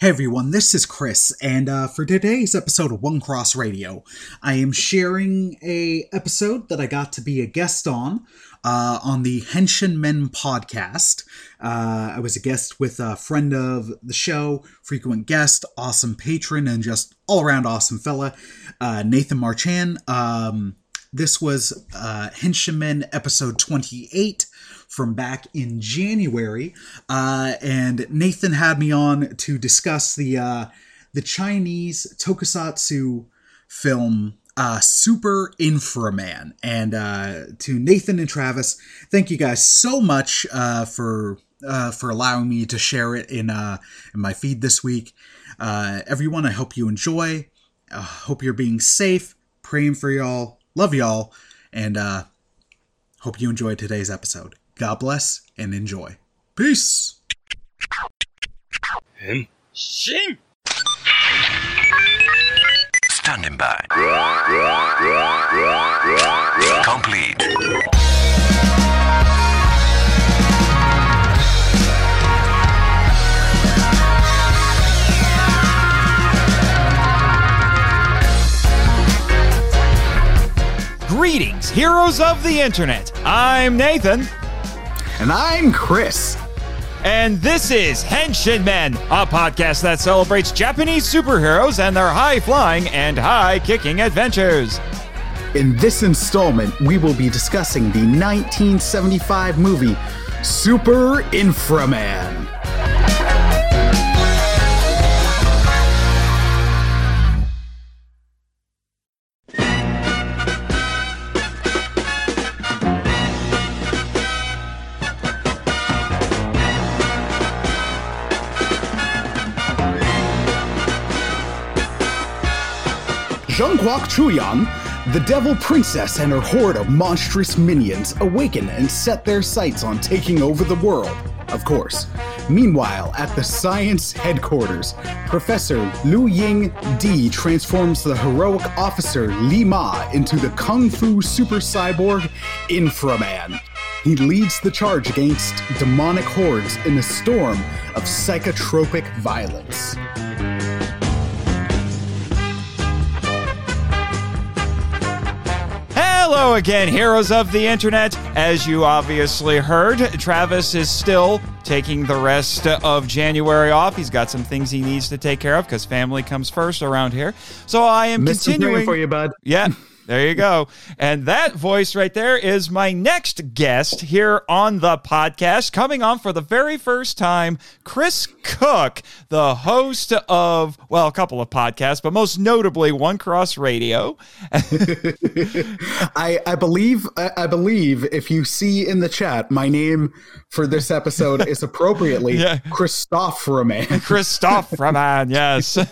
Hey everyone, this is Chris, and uh, for today's episode of One Cross Radio, I am sharing a episode that I got to be a guest on uh, on the Henshin Men podcast. Uh, I was a guest with a friend of the show, frequent guest, awesome patron, and just all around awesome fella, uh, Nathan Marchand. Um, this was uh, Henshin Men episode 28 from back in January, uh, and Nathan had me on to discuss the uh, the Chinese tokusatsu film uh, Super Inframan. And uh, to Nathan and Travis, thank you guys so much uh, for uh, for allowing me to share it in uh, in my feed this week. Uh, everyone, I hope you enjoy. Uh, hope you're being safe. Praying for y'all. Love y'all, and uh, hope you enjoyed today's episode. God bless and enjoy. Peace. Shin! Standing by. Complete. Greetings, heroes of the internet. I'm Nathan, And I'm Chris. and this is Henshin Men, a podcast that celebrates Japanese superheroes and their high flying and high kicking adventures. In this installment, we will be discussing the 1975 movie Super Inframan. Zhongguok Chuyang, the Devil Princess and her horde of monstrous minions awaken and set their sights on taking over the world, of course. Meanwhile, at the science headquarters, Professor Liu Ying Di transforms the heroic officer Li Ma into the kung fu super cyborg Inframan. He leads the charge against demonic hordes in a storm of psychotropic violence. Hello again, heroes of the internet. As you obviously heard, Travis is still taking the rest of January off. He's got some things he needs to take care of because family comes first around here. So I am Missed continuing for you, bud. Yeah, there you go. And that voice right there is my next guest here on the podcast, coming on for the very first time, Chris Cook, the host of, well, a couple of podcasts, but most notably One Cross Radio. I, I believe I, believe if you see in the chat my name for this episode is appropriately Yeah. Christoph Roman. Christoph Raman, yes. and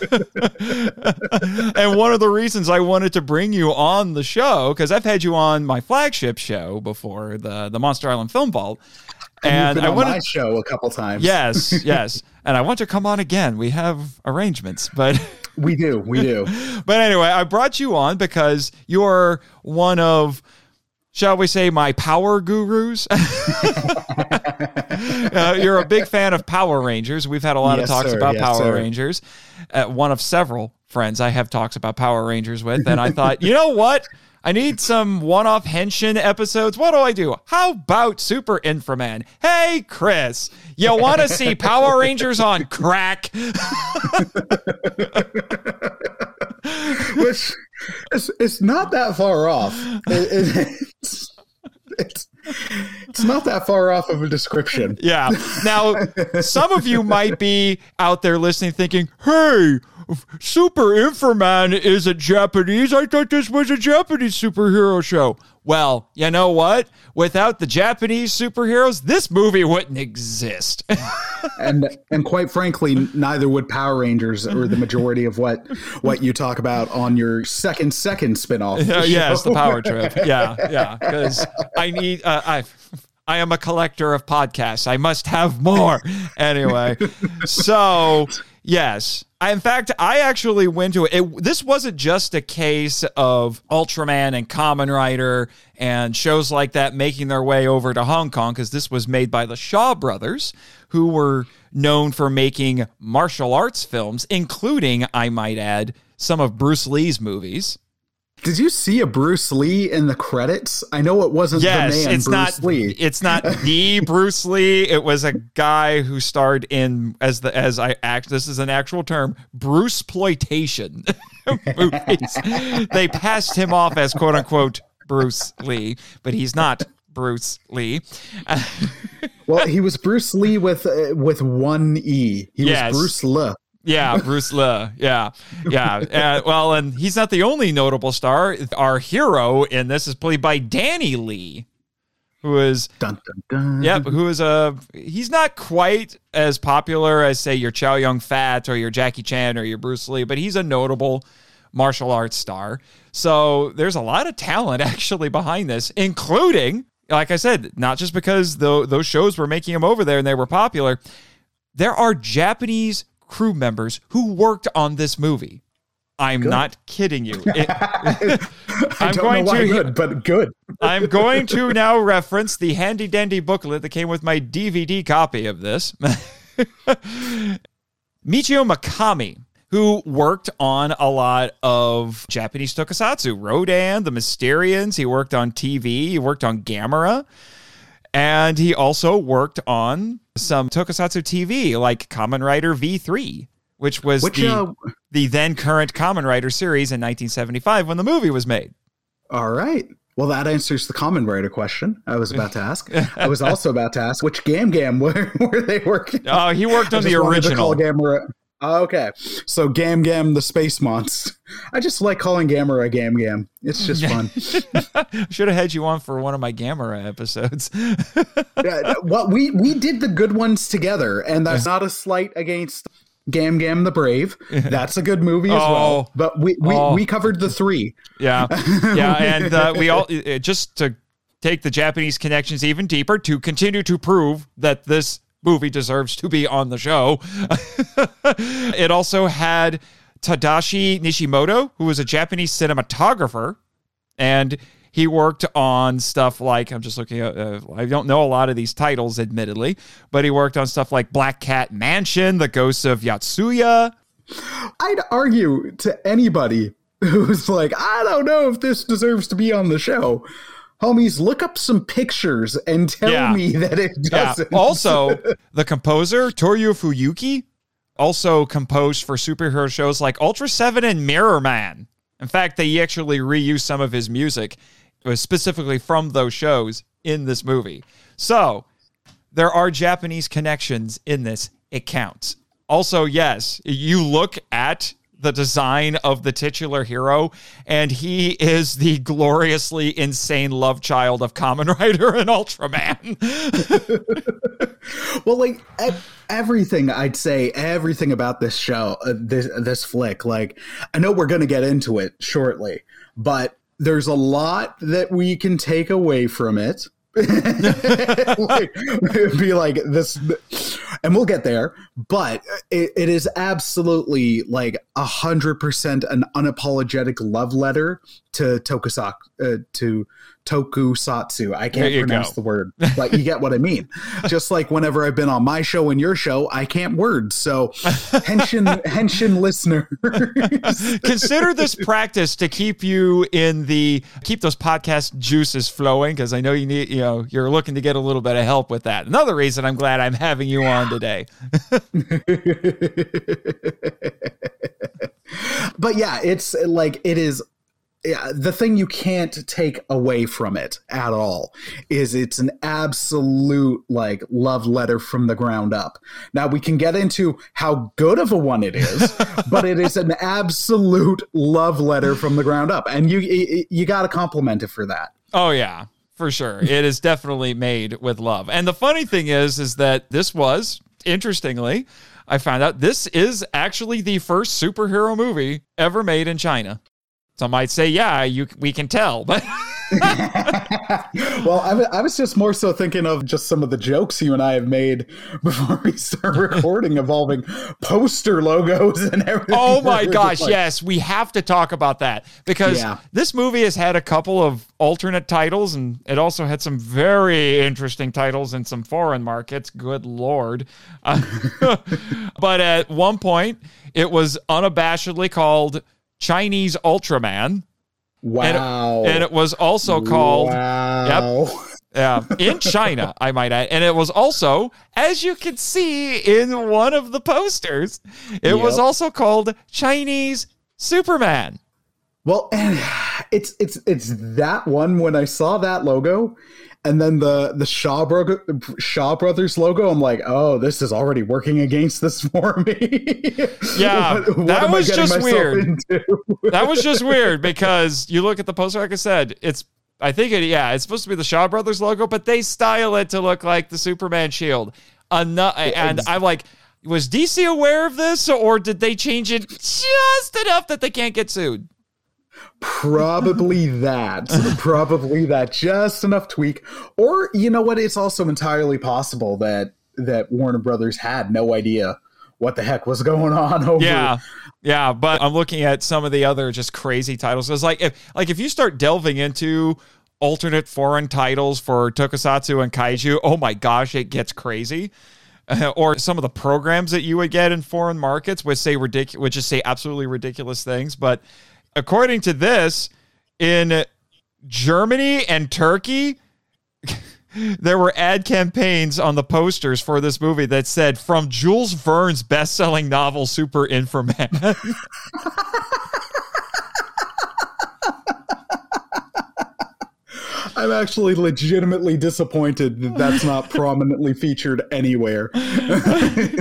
one of the reasons I wanted to bring you on the show, because I've had you on my flagship show before, the, the Monster Island Film Vault. And, been I on wanted my show a couple times. Yes, yes. And I want to come on again. We have arrangements, but we do, we do. but anyway, I brought you on because you're one of shall we say my power gurus. uh, you're a big fan of Power Rangers. We've had a lot Yes, of talks sir. about Yes, Power sir. Rangers. Uh, one of several friends I have talks about Power Rangers with and I thought, "You know what? I need some one-off henshin episodes. What do I do? How about Super Inframan? Hey, Chris, you want to see Power Rangers on crack? Which it's, it's not that far off. It- it- it's, it's it's not that far off of a description. Yeah. Now, some of you might be out there listening thinking, hey, Super Inframan is a Japanese. I thought this was a Japanese superhero show. Well, you know what? Without the Japanese superheroes, this movie wouldn't exist. and and quite frankly, neither would Power Rangers or the majority of what what you talk about on your second second spinoff. Uh, yes, the power trip. Yeah, yeah. Because I need, uh, I, I am a collector of podcasts. I must have more. anyway, so yes. I, in fact, I actually went to it. This wasn't just a case of Ultraman and Kamen Rider and shows like that making their way over to Hong Kong because this was made by the Shaw brothers, who were known for making martial arts films, including, I might add, some of Bruce Lee's movies. Did you see a Bruce Lee in the credits? I know it wasn't Yes, the man it's Bruce not. Lee. It's not the Bruce Lee. It was a guy who starred in as the as I act. This is an actual term. Bruce ploitation movies. they passed him off as quote unquote Bruce Lee, but he's not Bruce Lee. well, he was Bruce Le with uh, with one E. He Yes. was Bruce Le. Yeah, Bruce Lee. Yeah, yeah. Uh, well, and he's not the only notable star. Our hero in this is played by Danny Lee, who is Dun dun dun. Yep, who is a he's not quite as popular as say your Chow Yun Fat or your Jackie Chan or your Bruce Lee, but he's a notable martial arts star. So there's a lot of talent actually behind this, including, like I said, not just because tho- those shows were making him over there and they were popular. There are Japanese crew members who worked on this movie. I'm not kidding you. It- I'm going to- good, but good. I'm going to now reference the handy dandy booklet that came with my DVD copy of this. Michio Mikami, who worked on a lot of Japanese tokusatsu, Rodan, the Mysterians. He worked on TV, he worked on Gamera, and he also worked on some tokusatsu TV like Kamen Rider V3, which was Which the, uh, the then current Kamen Rider series in 1975 when the movie was made. all right. Well, that answers the Kamen Rider question I was about to ask. I was also about to ask which Gam Gam were, were they working? Oh, he worked on the just wanted to original. Okay, so Gam Gam the space monster. I just like calling Gamera Gam Gam. It's just fun. Should have had you on for one of my Gamera episodes. Yeah, well, we we did the good ones together, and that's not a slight against Gam Gam the Brave. That's a good movie as Oh. well. But we we, Oh. we covered the three. yeah, yeah, and uh, we all uh, just to take the Japanese connections even deeper to continue to prove that this movie deserves to be on the show. it also had Tadashi Nishimoto, who was a Japanese cinematographer, and he worked on stuff like I'm just looking at. Uh, I don't know a lot of these titles, admittedly, but he worked on stuff like Black Cat Mansion, The Ghosts of Yotsuya. I'd argue to anybody who's like, I don't know if this deserves to be on the show. Homies, look up some pictures and tell Yeah. me that it doesn't. Also, the composer Toru Fuyuki also composed for superhero shows like Ultra Seven and Mirror Man. In fact, they actually reused some of his music, uh, specifically from those shows, in this movie. So there are Japanese connections in this. It counts. Also, yes, you look at the design of the titular hero, and he is the gloriously insane love child of Kamen Rider and Ultraman. Well, like everything, I'd say everything about this show, uh, this this flick. Like, I know we're gonna get into it shortly, but there's a lot that we can take away from it. like, be like this, and we'll get there. But it, it is absolutely like a hundred percent an unapologetic love letter to Tokusatsu. Uh, to Tokusatsu. I can't pronounce go. the word, but you get what I mean. Just like whenever I've been on my show and your show, I can't words. So, henshin henshin listeners, Consider this practice to keep you in the keep those podcast juices flowing because I know you need you know you're looking to get a little bit of help with that. Another reason I'm glad I'm having you on today. but yeah, it's like it is. Yeah, the thing you can't take away from it at all is it's an absolute like love letter from the ground up. Now we can get into how good of a one it is, but it is an absolute love letter from the ground up, and you you, you got to compliment it for that. Oh yeah, for sure. It is definitely made with love. And the funny thing is is that this was interestingly I found out this is actually the first superhero movie ever made in China. Some might say, yeah, you we can tell, but well, Well, I, was just more so thinking of just some of the jokes you and I have made before we start recording involving poster logos and everything. Oh my gosh, like, yes, we have to talk about that because Yeah. this movie has had a couple of alternate titles and it also had some very interesting titles in some foreign markets. Good lord. Uh, but at one point, it was unabashedly called Chinese Ultraman. Wow. And it was also called Wow. yeah, uh, in China, I might add. And it was also, as you can see in one of the posters, it was also called Chinese Superman. Well, and it's it's it's that one when I saw that logo and then the the Shaw, Bro- Shaw Brothers logo, I'm like, oh, this is already working against this for me. Yeah, that am I was just weird. That was just weird because you look at the poster, like I said, it's I think it yeah, it's supposed to be the Shaw Brothers logo, but they style it to look like the Superman shield. And I'm like, was DC aware of this or did they change it just enough that they can't get sued? Probably that. Probably that. Just enough tweak. Or you know what? It's also entirely possible that that Warner Brothers had no idea what the heck was going on over. Yeah. Yeah, but I'm looking at some of the other just crazy titles. It's like if like if you start delving into alternate foreign titles for Tokusatsu and Kaiju, oh my gosh, it gets crazy. Or some of the programs that you would get in foreign markets would say ridiculous, would just say absolutely ridiculous things. But according to this, in Germany and Turkey, there were ad campaigns on the posters for this movie that said from Jules Verne's best-selling novel Super Inframan. I'm actually legitimately disappointed that that's not prominently featured anywhere.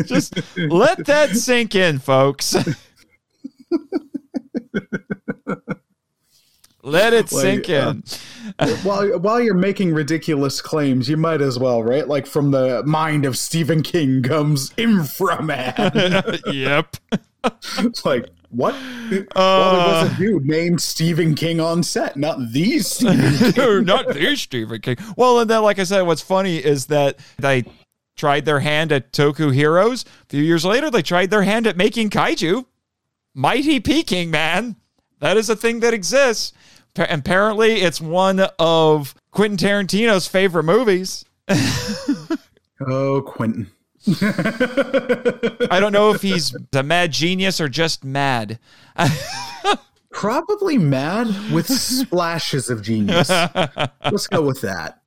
Just let that sink in, folks. Let it sink uh, in. while while you're making ridiculous claims, you might as well, right? Like from the mind of Stephen King comes Inframan. yep. it's like what? well, Uh. there was a dude named Stephen King on set, not these Stephen King. Not these Stephen King. Well, and then, like I said, what's funny is that they tried their hand at Toku Heroes. A few years later, they tried their hand at making kaiju. Mighty Peking, man. That is a thing that exists. Pa- Apparently, it's one of Quentin Tarantino's favorite movies. Oh, Quentin. I don't know if he's a mad genius or just mad. Probably mad with splashes of genius. Let's go with that.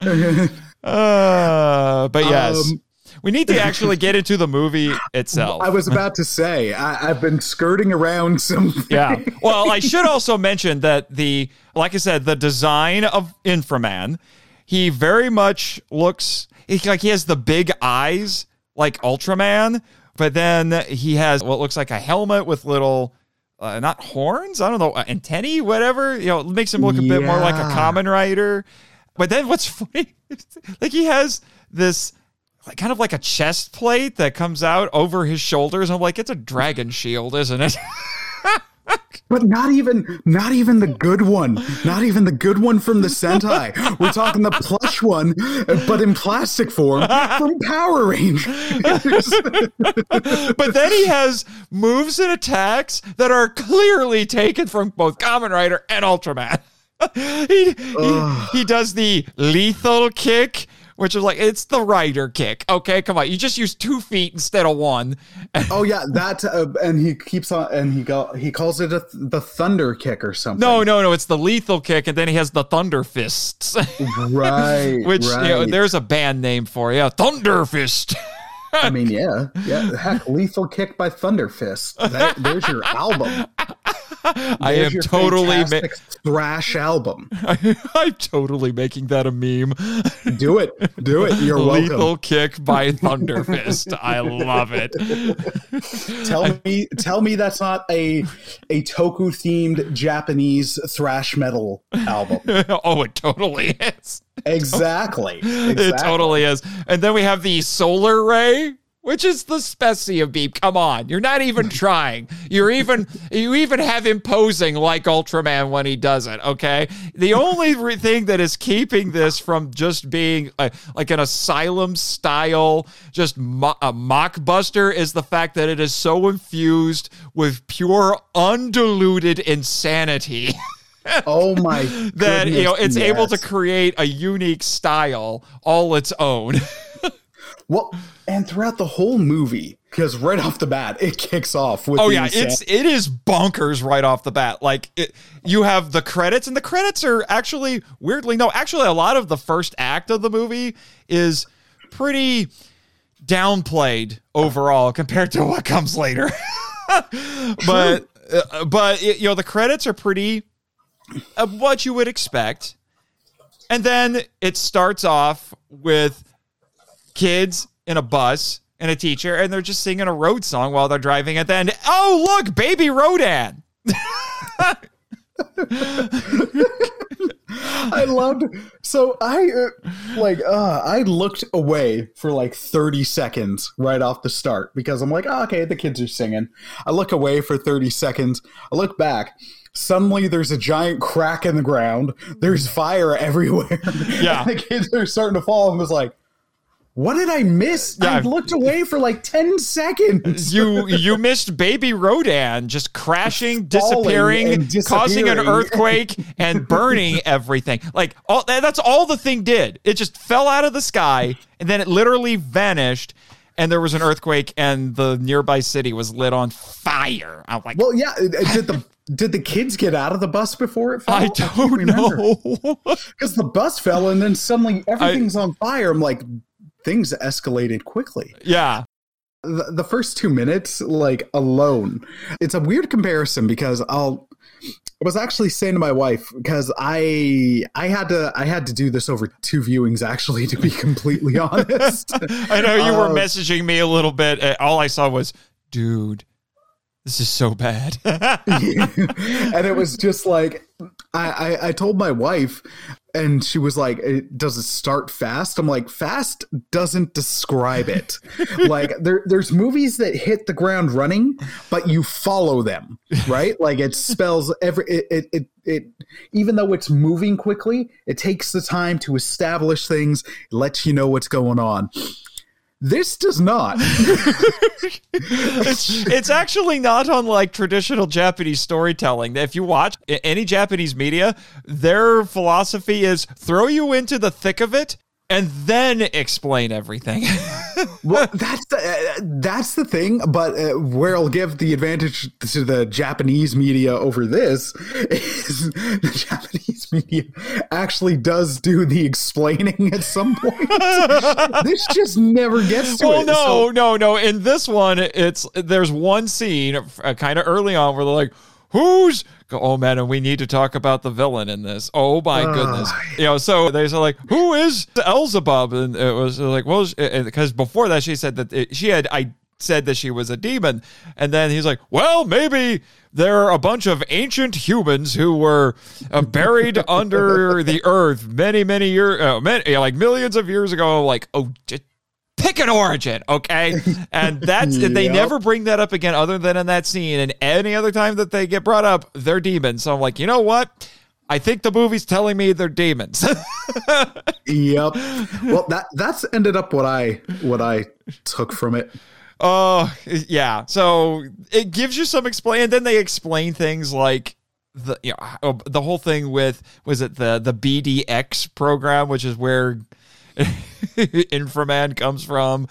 Uh, but yes, Um, we need to actually get into the movie itself. I was about to say, I, I've been skirting around some. Yeah. Well, I should also mention that the, like I said, the design of Inframan, he very much looks he, like he has the big eyes like Ultraman, but then he has what looks like a helmet with little. Uh, not horns, I don't know, uh, antennae, whatever. You know, it makes him look a bit more like a Kamen Rider. But then what's funny, like he has this like kind of like a chest plate that comes out over his shoulders. I'm like, it's a dragon shield, isn't it? But not even, not even the good one. Not even the good one from the Sentai. We're talking the plush one, but in plastic form from Power Rangers. but then he has moves and attacks that are clearly taken from both Kamen Rider and Ultraman. he, he, he does the lethal kick, which is like it's the rider kick. Okay, come on, you just use two feet instead of one. oh yeah, that uh, and he keeps on and he go he calls it a, the thunder kick or something. No, no, no, it's the lethal kick, and then he has the thunder fists, right, which right. you know, there's a band name for. Yeah, thunder fist. I mean, yeah, yeah. Heck, lethal kick by Thunder Fist. That, there's your album. I am totally, ma- thrash album. I'm totally making that a meme. Do it, do it. You're welcome. Lethal kick by Thunder Fist. I love it. Tell me, tell me that's not a a Toku themed Japanese thrash metal album. oh, it totally is. Exactly. exactly. It totally is. And then we have the solar ray, which is the Specium beam. Come on, you're not even trying. You're even you even have him posing like Ultraman when he does it. Okay, the only re- thing that is keeping this from just being a, like an asylum style, just mo- a mockbuster, is the fact that it is so infused with pure undiluted insanity. Oh my! God. That you know it's able to create a unique style all its own. Well, and throughout the whole movie, because right off the bat, it kicks off with. Oh yeah, insan- it's it is bonkers right off the bat. Like it, you have the credits, and the credits are actually weirdly no, actually a lot of the first act of the movie is pretty downplayed overall compared to what comes later. but uh, but it, you know the credits are pretty uh, what you would expect, and then it starts off with kids in a bus and a teacher, and they're just singing a road song while they're driving at the end. Oh, look, baby Rodan. I loved. So I uh, like. Uh, I looked away for like thirty seconds right off the start because I'm like, oh, okay, the kids are singing. I look away for thirty seconds. I look back. Suddenly, there's a giant crack in the ground. There's fire everywhere. Yeah. and the kids are starting to fall. And was like, "What did I miss? I Yeah. looked away for like ten seconds." You you missed baby Rodan just crashing, Falling disappearing, causing an earthquake, and burning everything. Like all that's all the thing did. It just fell out of the sky, and then it literally vanished. And there was an earthquake, and the nearby city was lit on fire. I'm like, Well, yeah. Did the did the kids get out of the bus before it fell? I don't remember. know. because the bus fell and then suddenly everything's on fire. I'm like, things escalated quickly. yeah, The, the first two minutes, like alone, it's a weird comparison because I'll. I was actually saying to my wife because I I had to I had to do this over two viewings actually to be completely honest. I know you were Uh, messaging me a little bit. uh, All I saw was, dude, this is so bad. and it was just like I, I I told my wife and she was like "It- does it start fast. I'm like fast doesn't describe it. Like there there's movies that hit the ground running but you follow them right? Like it spells every it it, it it even though it's moving quickly it takes the time to establish things lets you know what's going on this does not it's, it's actually not unlike traditional Japanese storytelling. If you watch any Japanese media, their philosophy is throw you into the thick of it and then explain everything. well, that's the uh, that's the thing. But uh, where I'll give the advantage to the Japanese media over this is the Japanese media actually does do the explaining at some point. this just never gets to well, it. no, So- no, no. In this one, it's there's one scene uh, kind of early on where they're like, "Who's?" Oh man, and we need to talk about the villain in this. Oh my goodness, you know. So they said like, "Who is Elzebub?" And it was like, "Well," because before that she said that it, she had I said that she was a demon, and then he's like, "Well, maybe." There are a bunch of ancient humans who were uh, buried under the earth many, many years, uh, many, like millions of years ago. Like, oh, pick an origin, okay? And that's they never bring that up again, other than in that scene. And any other time that they get brought up, they're demons. So I'm like, you know what? I think the movie's telling me they're demons. Yep. Well, that that's ended up what I what I took from it. Oh, yeah. So it gives you some explain. And then they explain things like the you know uh, the whole thing with was it the the BDX program, which is where Inframan comes from.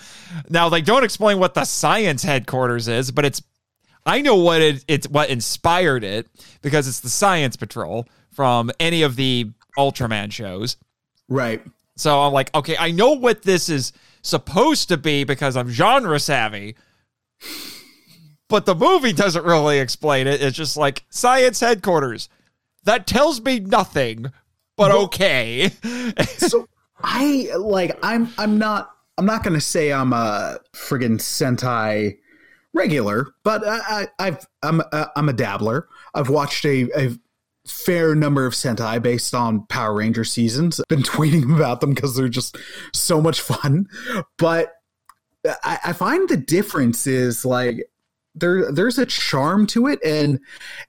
Now they don't explain what the science headquarters is, but it's I know what it it's what inspired it because it's the Science Patrol from any of the Ultraman shows. Right. So I'm like, okay, I know what this is supposed to be because I'm genre savvy. But the movie doesn't really explain it. It's just like science headquarters. That tells me nothing, but okay. so I like I'm I'm not I'm not gonna say I'm a friggin' Sentai regular, but I, I I've I'm a, I'm a dabbler. I've watched a, a fair number of Sentai based on Power Ranger seasons. Been tweeting about them because they're just so much fun. But I, I find the difference is like there there's a charm to it and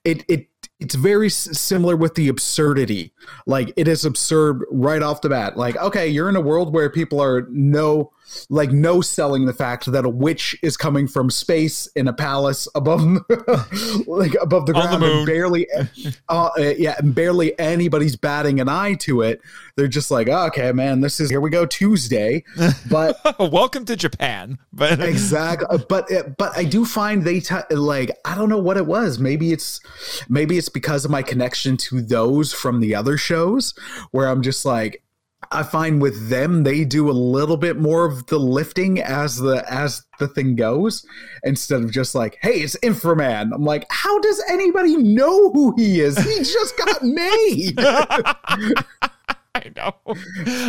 it it it's very similar with the absurdity. Like it is absurd right off the bat. Like okay you're in a world where people are no like no selling the fact that a witch is coming from space in a palace above like above the On the ground and barely uh, uh, yeah and barely anybody's batting an eye to it. They're just like oh, okay man this is here we go tuesday. But Welcome to Japan. But exactly Uh, but uh, but i do find they t- like i don't know what it was. Maybe it's maybe it's because of my connection to those from the other shows where i'm just like i find with them they do a little bit more of the lifting as the as the thing goes instead of just like hey it's inframan i'm like how does anybody know who he is he just got made I know.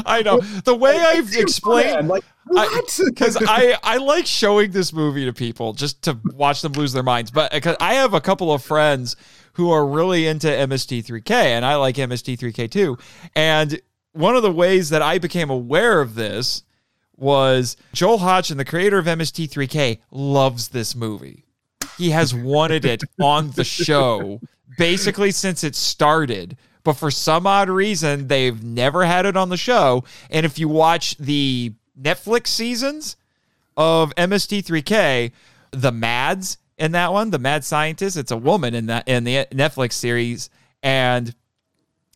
I know. The way I've explained Inframan. like what because I, I like showing this movie to people just to watch them lose their minds. But uh, because I have a couple of friends who are really into MST3K, and I like MST3K too. And one of the ways that I became aware of this was Joel Hodgson, the creator of MST3K, loves this movie. He has wanted it on the show basically since it started. But for some odd reason, they've never had it on the show. And if you watch the Netflix seasons of MST3K, the Mads in that one, the Mad Scientist, it's a woman in that in the Netflix series, and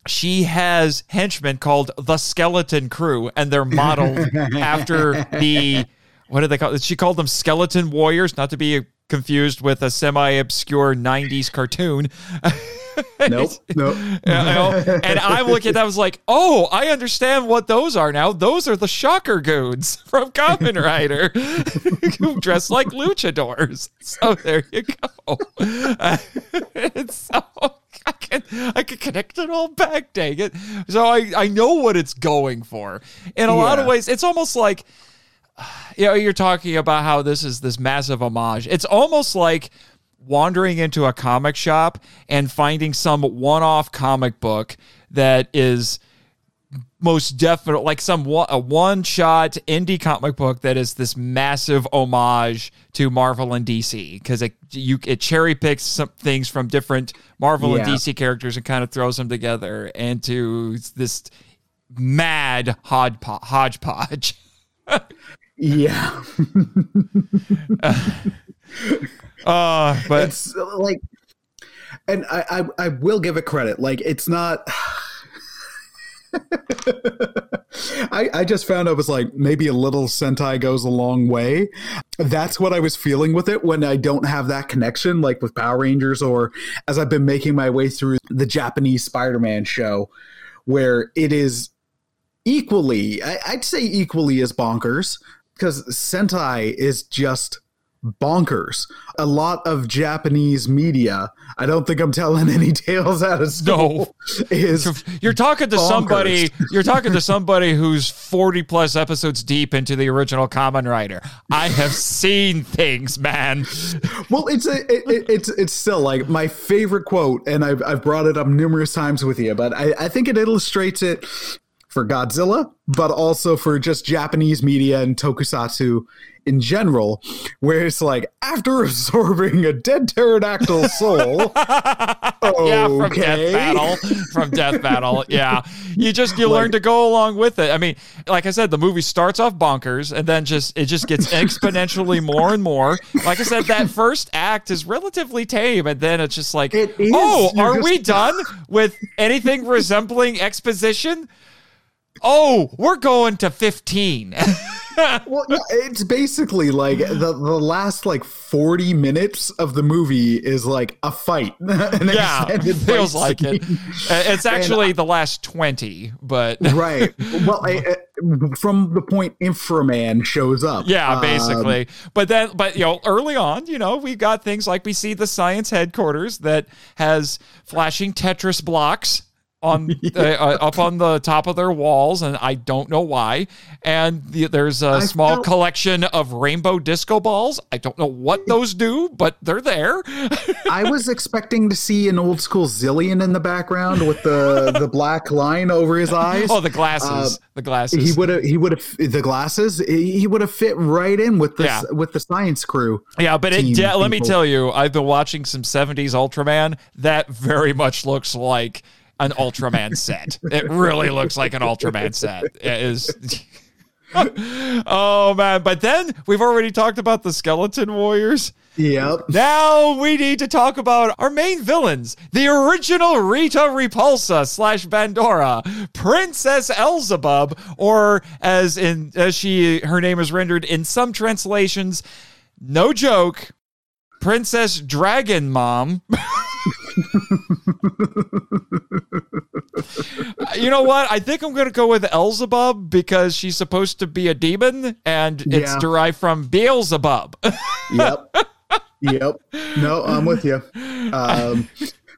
she has henchmen called the Skeleton Crew, and they're modeled after the what do they call? She called them Skeleton Warriors, not to be confused with a semi-obscure '90s cartoon. nope nope and I'm looking at that, I was like, oh, I understand what those are now. Those are the Shocker Goons from Kamen Rider who dress like luchadors. So there you go. it's so I can I can connect it all back, dang it. So I, I know what it's going for. In a lot of ways, it's almost like you know, you're talking about how this is this massive homage. It's almost like wandering into a comic shop and finding some one-off comic book that is most definite like some one, a one-shot indie comic book that is this massive homage to Marvel and DC because it you it cherry picks some things from different Marvel and DC characters and kind of throws them together into this mad hodgepodge. hodgepodge. yeah Uh, but it's uh, like and I, I i will give it credit like it's not I, I just found I was like maybe a little Sentai goes a long way. That's what I was feeling with it when I don't have that connection, like with Power Rangers, or as I've been making my way through the Japanese Spider-Man show, where it is equally, I, I'd say equally as bonkers, because Sentai is just bonkers. A lot of Japanese media, I don't think I'm telling any tales out of school, is you're talking to bonkers. somebody. You're talking to somebody who's 40 plus episodes deep into the original Kamen Rider. I have seen things, man. well it's a, it, it- it's it's still like my favorite quote and I've, I've brought it up numerous times with you but I, I think it illustrates it for godzilla but also for just japanese media and tokusatsu in general where it's like after absorbing a dead pterodactyl soul Yeah, from. Death Battle. From Death Battle. Yeah. You just you learn to go along with it. I mean, like I said, the movie starts off bonkers and then just it just gets exponentially more and more. Like I said, that first act is relatively tame, and then it's just like It. Oh, You're are just- we done with anything resembling exposition? Oh, we're going to 15. well yeah, it's basically like the, the last like 40 minutes of the movie is like a fight yeah, extended feels like it. scene. Uh, It's actually the last 20, but right. Well, I, uh, from the point Inframan shows up. Yeah, Um, basically. but then, but you know, early on, you know, we've got things like we see the science headquarters that has flashing Tetris blocks on uh, uh, up on the top of their walls, and I don't know why. And the, there's a small felt- collection of rainbow disco balls. I don't know what those do, but they're there. I was expecting to see an old school Zillion in the background with the the black line over his eyes. oh, the glasses, the glasses. he would have he would have the glasses he would have fit right in with the Yeah. with the science crew Yeah, but it, team yeah, let me tell you, I've been watching some 70s Ultraman. That very much looks like an Ultraman set. It really looks like an Ultraman set. It is. oh, man. But then we've already talked about the Skeleton Warriors. yep Now we need to talk about our main villains, the original Rita Repulsa slash Bandora, Princess Elzebub, or as in as she her name is rendered in some translations, no joke, Princess Dragon Mom. you know what? I think I'm going to go with Elzebub because she's supposed to be a demon and it's Yeah. derived from Beelzebub. yep. Yep. No i'm with you um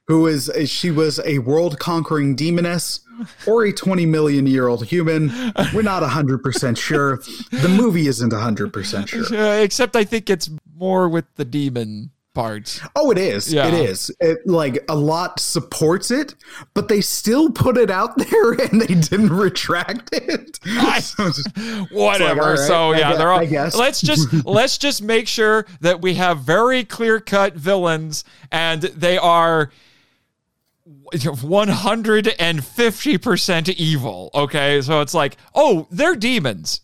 who is she was a world conquering demoness or a 20 million year old human. We're not 100% sure. The movie isn't 100% sure. Uh, except I think it's more with the demon part. Oh, it is. Yeah. It is. It like a lot supports it, but they still put it out there and they didn't retract it. So it's- Whatever. all right, so yeah, guess- they're all. I guess. Let's just let's just make sure that we have very clear cut villains, and they are. 150% evil. Okay. So it's like, oh, they're demons.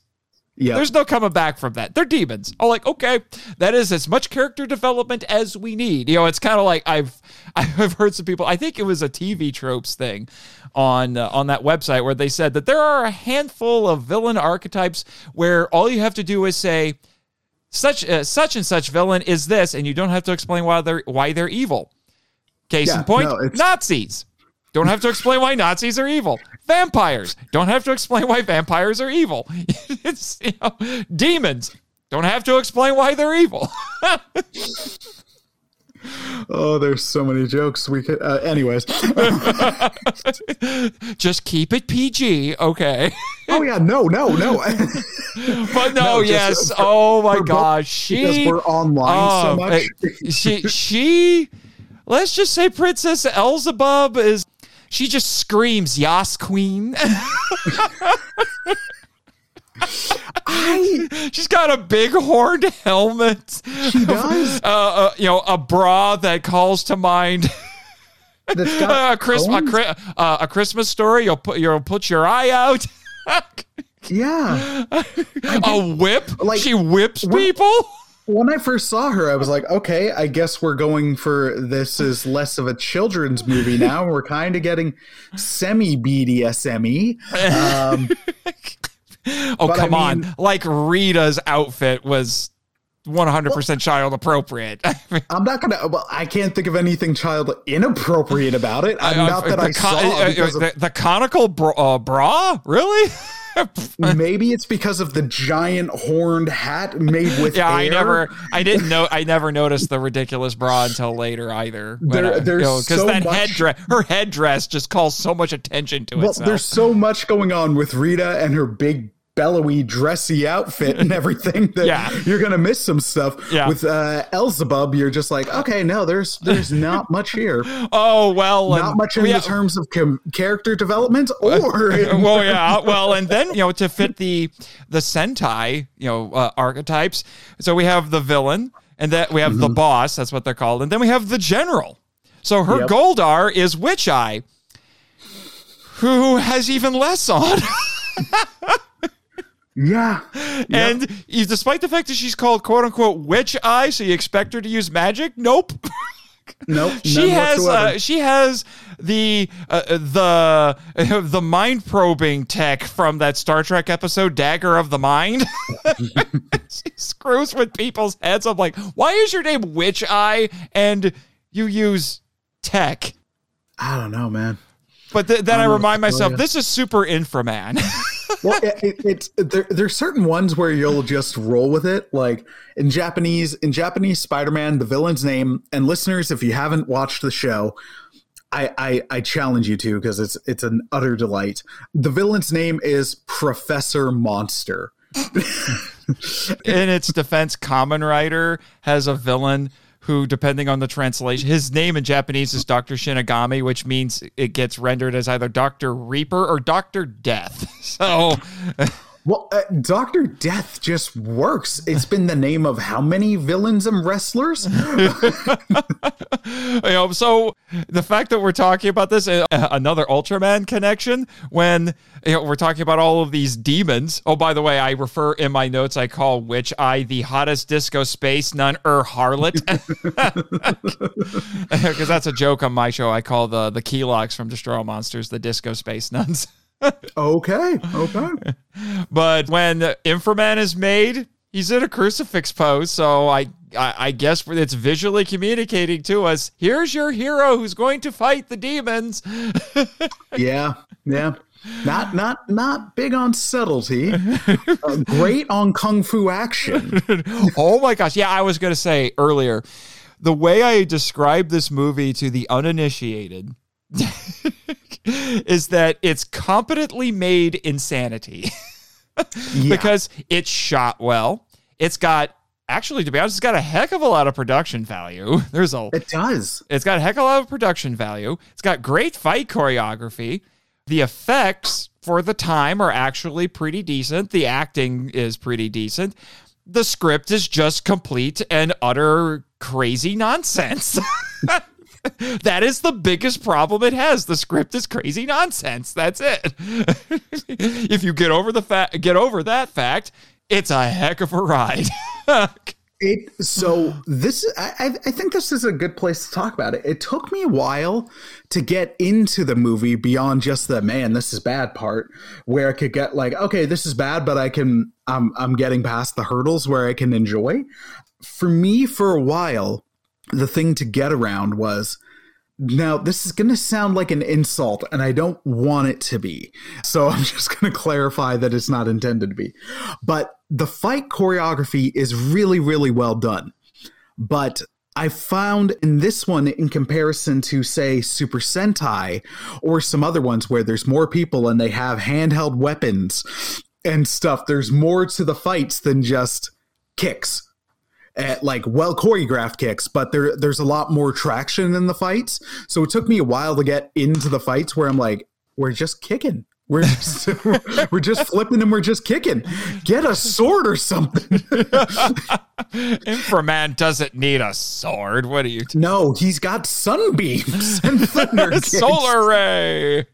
Yeah. There's no coming back from that. They're demons. Oh, like okay, that is as much character development as we need. You know, it's kind of like I've I've heard some people. I think it was a TV tropes thing on uh, on that website where they said that there are a handful of villain archetypes where all you have to do is say such uh, such and such villain is this, and you don't have to explain why they're why they're evil. Case Yeah, in point, no, Nazis. Don't have to explain why Nazis are evil. Vampires. Don't have to explain why vampires are evil. it's you know, demons. Don't have to explain why they're evil. oh, there's so many jokes we could. Uh, anyways. Just keep it PG, okay? oh yeah. No. No. No. But no, No, yes. for- oh my gosh, she we're online so Oh, much. uh, she she let's just say Princess Elzebub is she just screams Yas Queen. I She's got a big horned helmet. she does. Uh, uh, you know, a bra that calls to mind That's a, Chris, a, uh, a Christmas story. You'll put you'll put your eye out. Yeah. a whip. Like, she whips people. When I first saw her, I was like, okay, I guess we're going for this is less of a children's movie now. We're kind of getting semi BDSM um, Oh But I come on! Like Rita's outfit was 100% child appropriate. I'm not gonna. Well, I can't think of anything child inappropriate about it. Uh, not that the I con- saw. uh, because of- the, the conical bra, uh, bra? Really? maybe it's because of the giant horned hat made with Yeah, I never, I didn't know, I never noticed the ridiculous bra until later either. There- there's because so that much- headdress, her headdress just calls so much attention to Well, itself. there's so much going on with Rita and her big bellowy dressy outfit and everything that Yeah. you're gonna miss some stuff Yeah. with uh elzebub you're just like okay no there's there's not much here oh well, not and much in we the terms of com- character development or well, yeah. Well, and then you know to fit the the Sentai, you know, uh, archetypes. So we have the villain, and that we have the boss. That's what they're called, and then we have the general. So her Yep. Goldar is Witch Eye, who has even less on. Yeah And e- despite the fact that she's called quote unquote Witch Eye, so you expect her to use magic? Nope. nope she has uh, she has the uh, the the mind probing tech from that Star Trek episode Dagger of the Mind. she screws with people's heads. I'm like, why is your name Witch Eye and you use tech? i don't know man But th- then I, I remind myself, this is Super Inframan. Well it, it, it's there, there's certain ones where you'll just roll with it like in japanese in japanese spider-man the villain's name and listeners if you haven't watched the show I, I, I challenge you to because it's it's an utter delight. The villain's name is Professor Monster. In its defense, Kamen Rider has a villain who, depending on the translation, his name in Japanese is Dr. Shinigami, which means it gets rendered as either Dr. Reaper or Dr. Death. So Well, uh, Doctor Death just works. It's been the name of how many villains and wrestlers? you know, so the fact that we're talking about this, uh, another Ultraman connection, when you know, we're talking about all of these demons. Oh, by the way, I refer in my notes, I call Witch Eye the hottest disco space nun er harlot. Because that's a joke on my show. I call the, the Kilaaks from Destroy All Monsters the disco space nuns. Okay, okay. But when Inframan is made, he's in a crucifix pose. So I, I, I guess it's visually communicating to us. Here's your hero who's going to fight the demons. Yeah, yeah. Not not not big on subtlety. Uh, great on kung fu action. oh my gosh! Yeah, I was going to say earlier, the way I described this movie to the uninitiated. is that it's competently made insanity Yeah. because it's shot well. It's got actually, to be honest, it's got a heck of a lot of production value. There's a it does. it's got a heck of a lot of production value. It's got great fight choreography. The effects for the time are actually pretty decent. The acting is pretty decent. The script is just complete and utter crazy nonsense. that is the biggest problem it has. The script is crazy nonsense. That's it. if you get over the fact, get over that fact, it's a heck of a ride. It so this I, I think this is a good place to talk about it. It took me a while to get into the movie beyond just the man, this is bad part, where I could get like, okay, this is bad, but I can I'm I'm getting past the hurdles where I can enjoy. For me, for a while, the thing to get around was now this is going to sound like an insult and I don't want it to be. So I'm just going to clarify that it's not intended to be. But the fight choreography is really really well done. But I found in this one, in comparison to, say, Super Sentai or some other ones where there's more people and they have handheld weapons and stuff, there's more to the fights than just kicks. Uh, like well choreographed kicks, but there there's a lot more traction in the fights. So it took me a while to get into the fights where I'm like, we're just kicking. We're just we're just flipping and we're just kicking. Get a sword or something. Inframan doesn't need a sword. What are you? T- No, he's got sunbeams and thunder. Solar ray.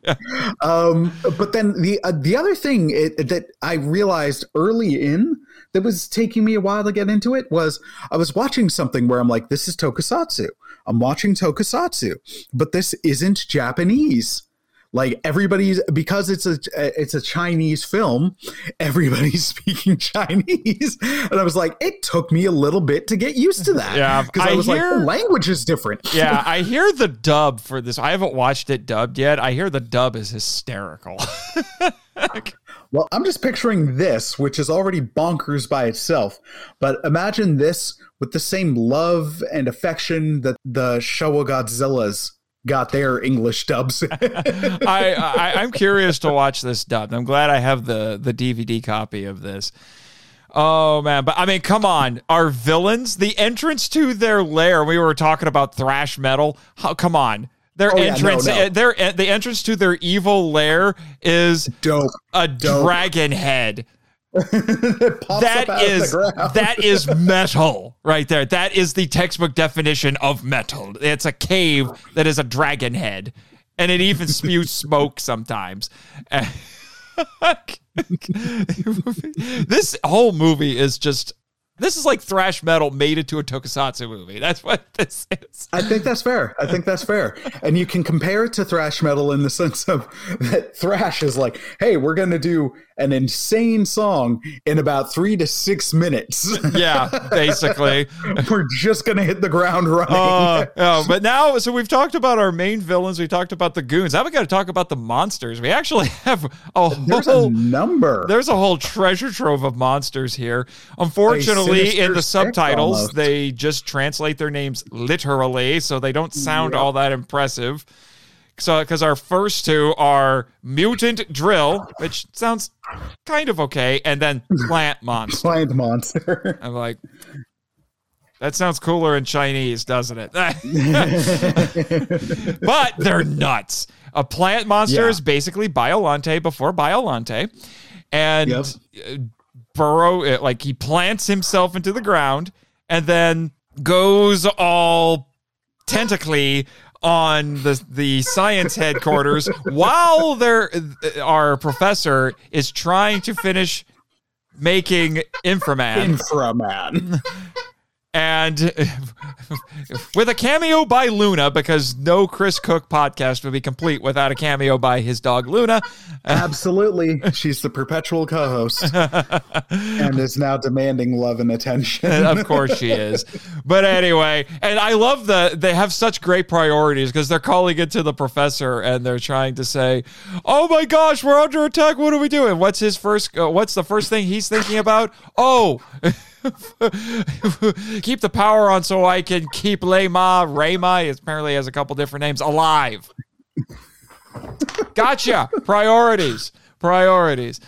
Um, but then the uh, the other thing it, that I realized early in that was taking me a while to get into it was I was watching something where I'm like, this is Tokusatsu. I'm watching Tokusatsu, but this isn't Japanese. Like everybody's because it's a it's a Chinese film, everybody's speaking Chinese, and I was like, it took me a little bit to get used to that. Yeah, because I, I was like, hear- the language is different. Yeah, I hear the dub for this. I haven't watched it dubbed yet. I hear the dub is hysterical. Well, I'm just picturing this, which is already bonkers by itself. But imagine this with the same love and affection that the Showa Godzillas got their English dubs. I, I I'm curious to watch this dubbed. I'm glad I have the the DVD copy of this. Oh man, but I mean, come on, our villains, the entrance to their lair. We were talking about thrash metal. How, come on, their Oh, yeah, no, entrance, no. uh, their the entrance to their evil lair is Dope. a Dope. dragon head. That up out of is that is metal right there. That is the textbook definition of metal. It's a cave that is a dragon head, and it even spews smoke sometimes. this whole movie is just. This is like thrash metal made into a tokusatsu movie. That's what this is. I think that's fair. I think that's fair. And you can compare it to thrash metal in the sense of that thrash is like, hey, we're going to do an insane song in about three to six minutes. Yeah, basically. we're just going to hit the ground running. Uh, but now, so we've talked about our main villains. We talked about the goons. Now we got to talk about the monsters. We actually have a There's a whole. number. There's a whole treasure trove of monsters here. Unfortunately, in the subtitles, almost. they just translate their names literally, so they don't sound Yeah. all that impressive. So, because our first two are mutant drill, which sounds kind of okay, and then plant monster. Plant monster. I'm like, that sounds cooler in Chinese, doesn't it? but they're nuts. A plant monster Yeah. is basically Biolante before Biolante. And Yep. uh, Burrow, like, he plants himself into the ground and then goes all tentacly on the the science headquarters while their uh, our professor is trying to finish making Inframan Inframan. And with a cameo by Luna, because no Chris Cook podcast would be complete without a cameo by his dog Luna. Absolutely. She's the perpetual co host and is now demanding love and attention. of course she is. But anyway, and I love the they have such great priorities because they're calling it to the professor and they're trying to say, "Oh my gosh, we're under attack. What are we doing?" What's his first? Uh, what's the first thing he's thinking about? Oh. keep the power on so I can keep Lema, Rayma, he apparently has a couple different names, alive. Gotcha. Priorities. Priorities.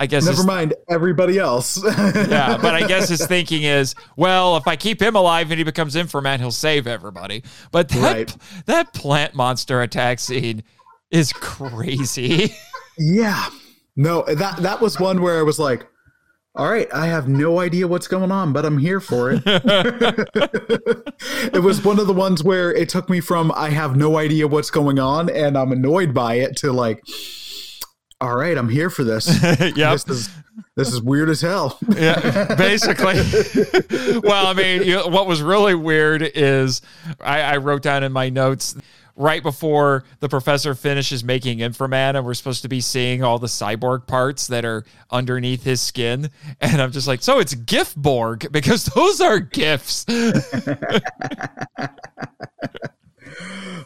I guess Never mind everybody else. yeah, but I guess his thinking is, well, if I keep him alive and he becomes Inframan, he'll save everybody. But that Right. that plant monster attack scene is crazy. yeah. No, that that was one where I was like, all right, I have no idea what's going on, but I'm here for it. it was one of the ones where it took me from I have no idea what's going on and I'm annoyed by it to like, all right, I'm here for this. yep. This is this is weird as hell. Yeah, basically. well, I mean, you know, what was really weird is I, I wrote down in my notes right before the professor finishes making Inframan, and we're supposed to be seeing all the cyborg parts that are underneath his skin. And I'm just like, so it's Gifborg because those are gifts.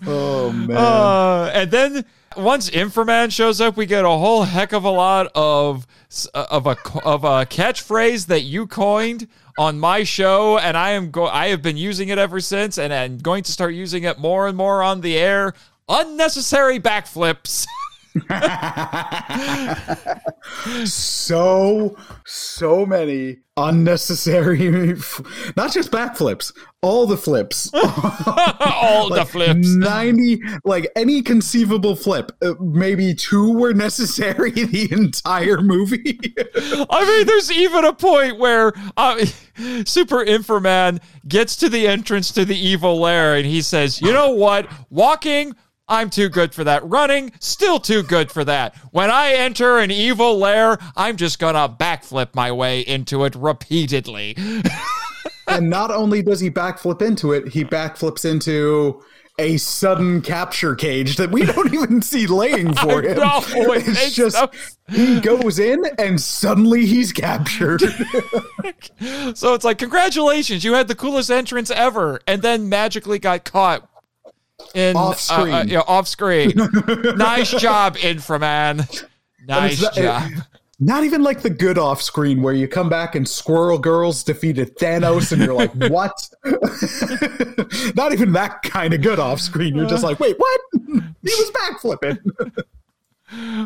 Oh man. Uh, and then once Inframan shows up, we get a whole heck of a lot of uh, of a of a catchphrase that you coined on my show, and I am go I have been using it ever since, and I'm going to start using it more and more on the air. Unnecessary backflips. so so many unnecessary not just backflips all the flips all the flips. 90 like any conceivable flip uh, maybe two were necessary the entire movie I mean, there's even a point where uh, Super Inframan gets to the entrance to the evil lair and he says, You know what? Walking, I'm too good for that. Running, still too good for that. When I enter an evil lair, I'm just gonna backflip my way into it repeatedly. and not only does he backflip into it he backflips into a sudden capture cage that we don't even see laying for him know, it it's just no he goes in and suddenly he's captured So it's like, Congratulations, you had the coolest entrance ever, and then magically got caught. In Off uh, uh, screen. yeah, off screen. nice job, Inframan. Nice not- job. Not even like the good off screen where you come back and Squirrel Girls defeated Thanos and you're like, what? Not even that kind of good off screen. You're just like, wait, what? he was backflipping.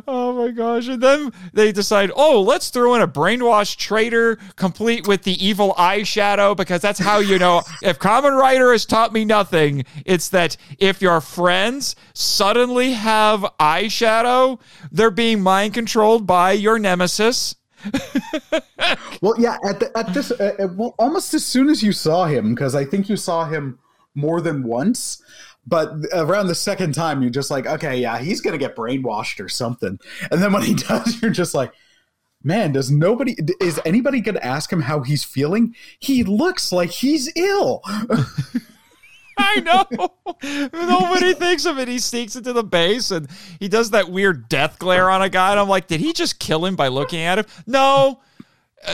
Oh my gosh. And then they decide, oh, let's throw in a brainwashed traitor complete with the evil eyeshadow because that's how you know. if Kamen Rider has taught me nothing, it's that if your friends suddenly have eyeshadow, they're being mind controlled by your nemesis. well, yeah, at, the, at this, uh, uh, well, almost as soon as you saw him, because I think you saw him more than once. But around the second time, you're just like, okay, yeah, he's gonna get brainwashed or something. And then when he does, you're just like, man, does nobody, is anybody gonna ask him how he's feeling? He looks like he's ill. I know. Nobody thinks of it. He sneaks into the base and he does that weird death glare on a guy. And I'm like, did he just kill him by looking at him? No.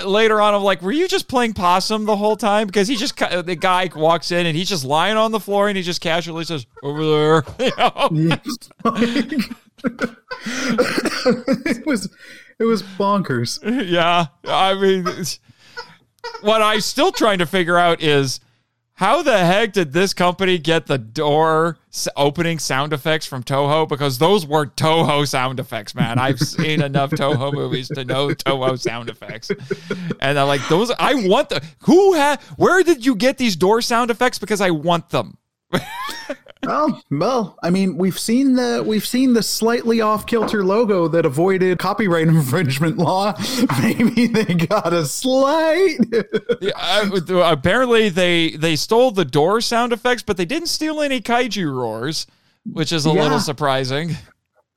Later on, I'm like, were you just playing possum the whole time? Because he just, the guy walks in and he's just lying on the floor and he just casually says, over there. You know? it was, it was bonkers. yeah. I mean, what I'm still trying to figure out is How the heck did this company get the door opening sound effects from Toho? Because those were Toho sound effects, man. I've seen enough Toho movies to know Toho sound effects. And I'm like, those, I want the, who had, where did you get these door sound effects? Because I want them. Well, well, I mean, we've seen the we've seen the slightly off kilter logo that avoided copyright infringement law. Maybe they got a slight. Yeah, I- apparently they they stole the door sound effects, but they didn't steal any kaiju roars, which is a Yeah. little surprising.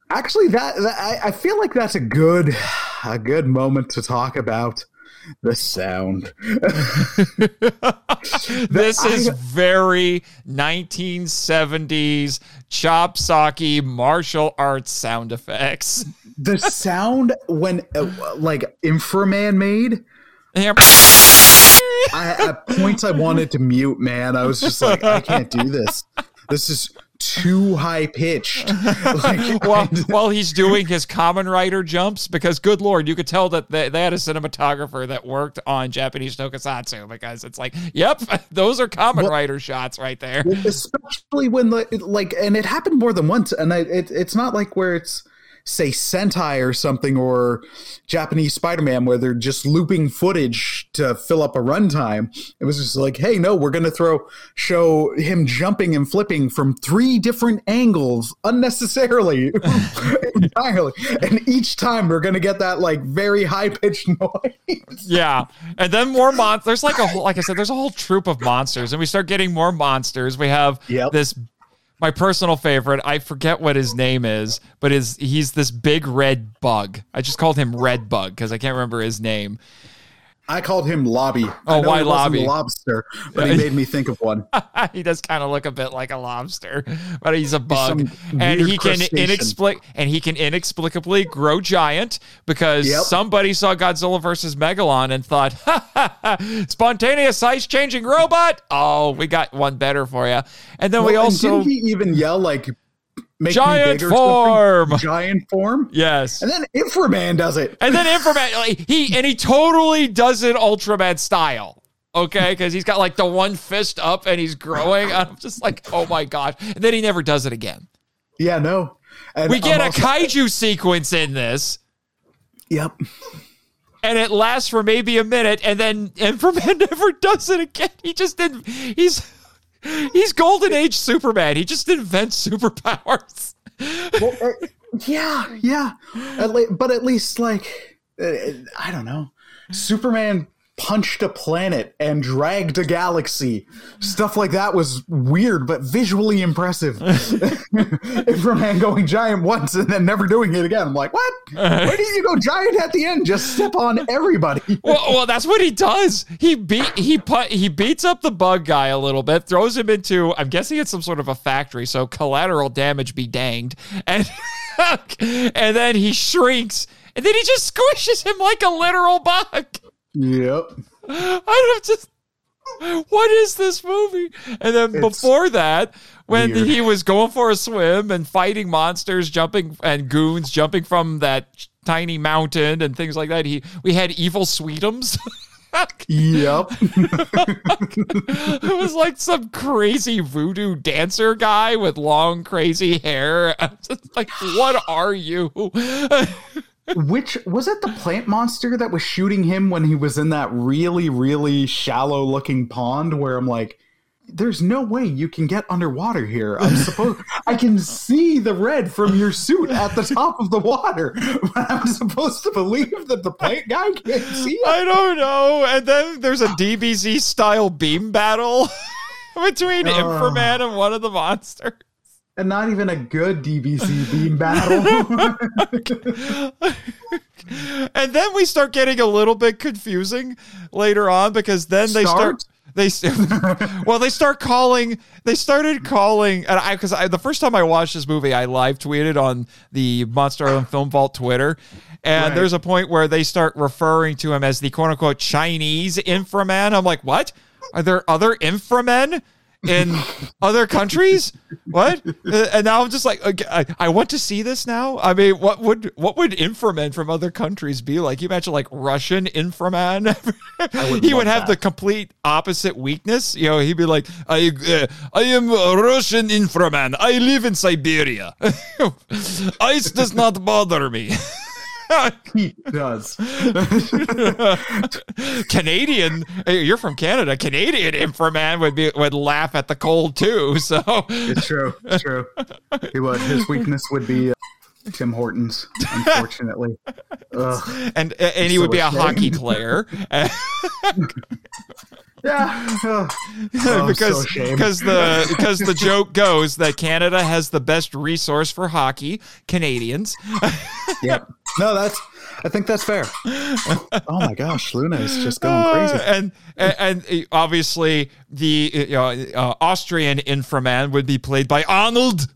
Actually, that, that I, I feel like that's a good a good moment to talk about the sound. This is very 1970s chop socky martial arts sound effects. the sound when uh, like Inframan made. Yeah. I, at points I wanted to mute, man. I was just like, I can't do this. This is too high pitched. Like, while, while he's doing his Kamen Rider jumps, because good lord, you could tell that they, they had a cinematographer that worked on Japanese tokusatsu because it's like, yep, those are Kamen Rider shots right there. especially when the like, and it happened more than once. And I, it, it's not like where it's say Sentai or something or Japanese Spider-Man where they're just looping footage to fill up a runtime. It was just like, hey, no, we're gonna throw show him jumping and flipping from three different angles unnecessarily entirely. And each time we're gonna get that like very high pitched noise. Yeah, and then more monsters There's like a whole, like I said, there's a whole troop of monsters, and we start getting more monsters. We have Yep. this, my personal favorite. I forget what his name is, but is he's this big red bug. I just called him Red Bug because I can't remember his name. I called him Lobby. Oh, why Lobby? lobster, but he made me think of one. he does kind of look a bit like a lobster, but he's a bug, some and he can inexplic and he can inexplicably grow giant because Yep. somebody saw Godzilla versus Megalon and thought, ha, ha, ha, spontaneous size changing robot. Oh, we got one better for you. And then we Well, and also didn't he even yell like Giant form! giant form yes. and then inframan does it And then Inframan, like, he and he totally does it Ultraman style. Okay, because he's got like the one fist up and he's growing. I'm just like, oh my gosh. And then he never does it again. yeah no and We get I'm a kaiju sequence in this, yep and it lasts for maybe a minute, and then Inframan never does it again. He just didn't. He's he's Golden Age Superman. He just invents superpowers. well, uh, yeah yeah at le- but at least like uh, i don't know superman punched a planet and dragged a galaxy. Stuff like that was weird but visually impressive. Inframan going giant once and then never doing it again i'm like what? Where did you go giant at the end? Just step on everybody. Well, well, that's what he does. He beat he put he beats up the bug guy a little bit, throws him into I'm guessing it's some sort of a factory, so collateral damage be danged, and and then he shrinks, and then he just squishes him like a literal bug. Yep I don't just. What is this movie? And then before that, when weird. he was going for a swim and fighting monsters, jumping and goons jumping from that tiny mountain and things like that, he we had evil sweetums. Yep. it was like some crazy voodoo dancer guy with long, crazy hair. Like, what are you? Which was it the plant monster that was shooting him when he was in that really, really shallow looking pond where I'm like, there's no way you can get underwater here. I'm supposed I can see the red from your suit at the top of the water, but I'm supposed to believe that the plant guy can't see it. I don't know. And then there's a DBZ style beam battle between Inframan ah. and one of the monsters. And not even a good DBZ beam battle. and then we start getting a little bit confusing later on because then they start Start? they well they start calling they started calling and I because I, the first time I watched this movie I live tweeted on the Monster Island Film Vault Twitter and Right. there's a point where they start referring to him as the quote unquote Chinese inframan I'm like what are there other inframen in other countries? What? Uh, And now I'm just like, okay, I, I want to see this now. I mean, what would what would inframen from other countries be like? You imagine like Russian inframan. he would have the complete opposite weakness. You know, he'd be like, I uh, I am a Russian inframan. I live in Siberia. Ice does not bother me. He does. Canadian, you're from Canada. Canadian inframan would be would laugh at the cold too. So It's true. It's true. He would. His weakness would be uh, Tim Hortons, unfortunately. Ugh. and and he so would be a ashamed. hockey player Yeah. Ugh. Oh, because so because the because the joke goes that Canada has the best resource for hockey. Canadians. Yep. No, that's. I think that's fair. Oh my gosh, Luna is just going Uh, crazy. and, and and obviously the you know, uh, Austrian inframan would be played by Arnold.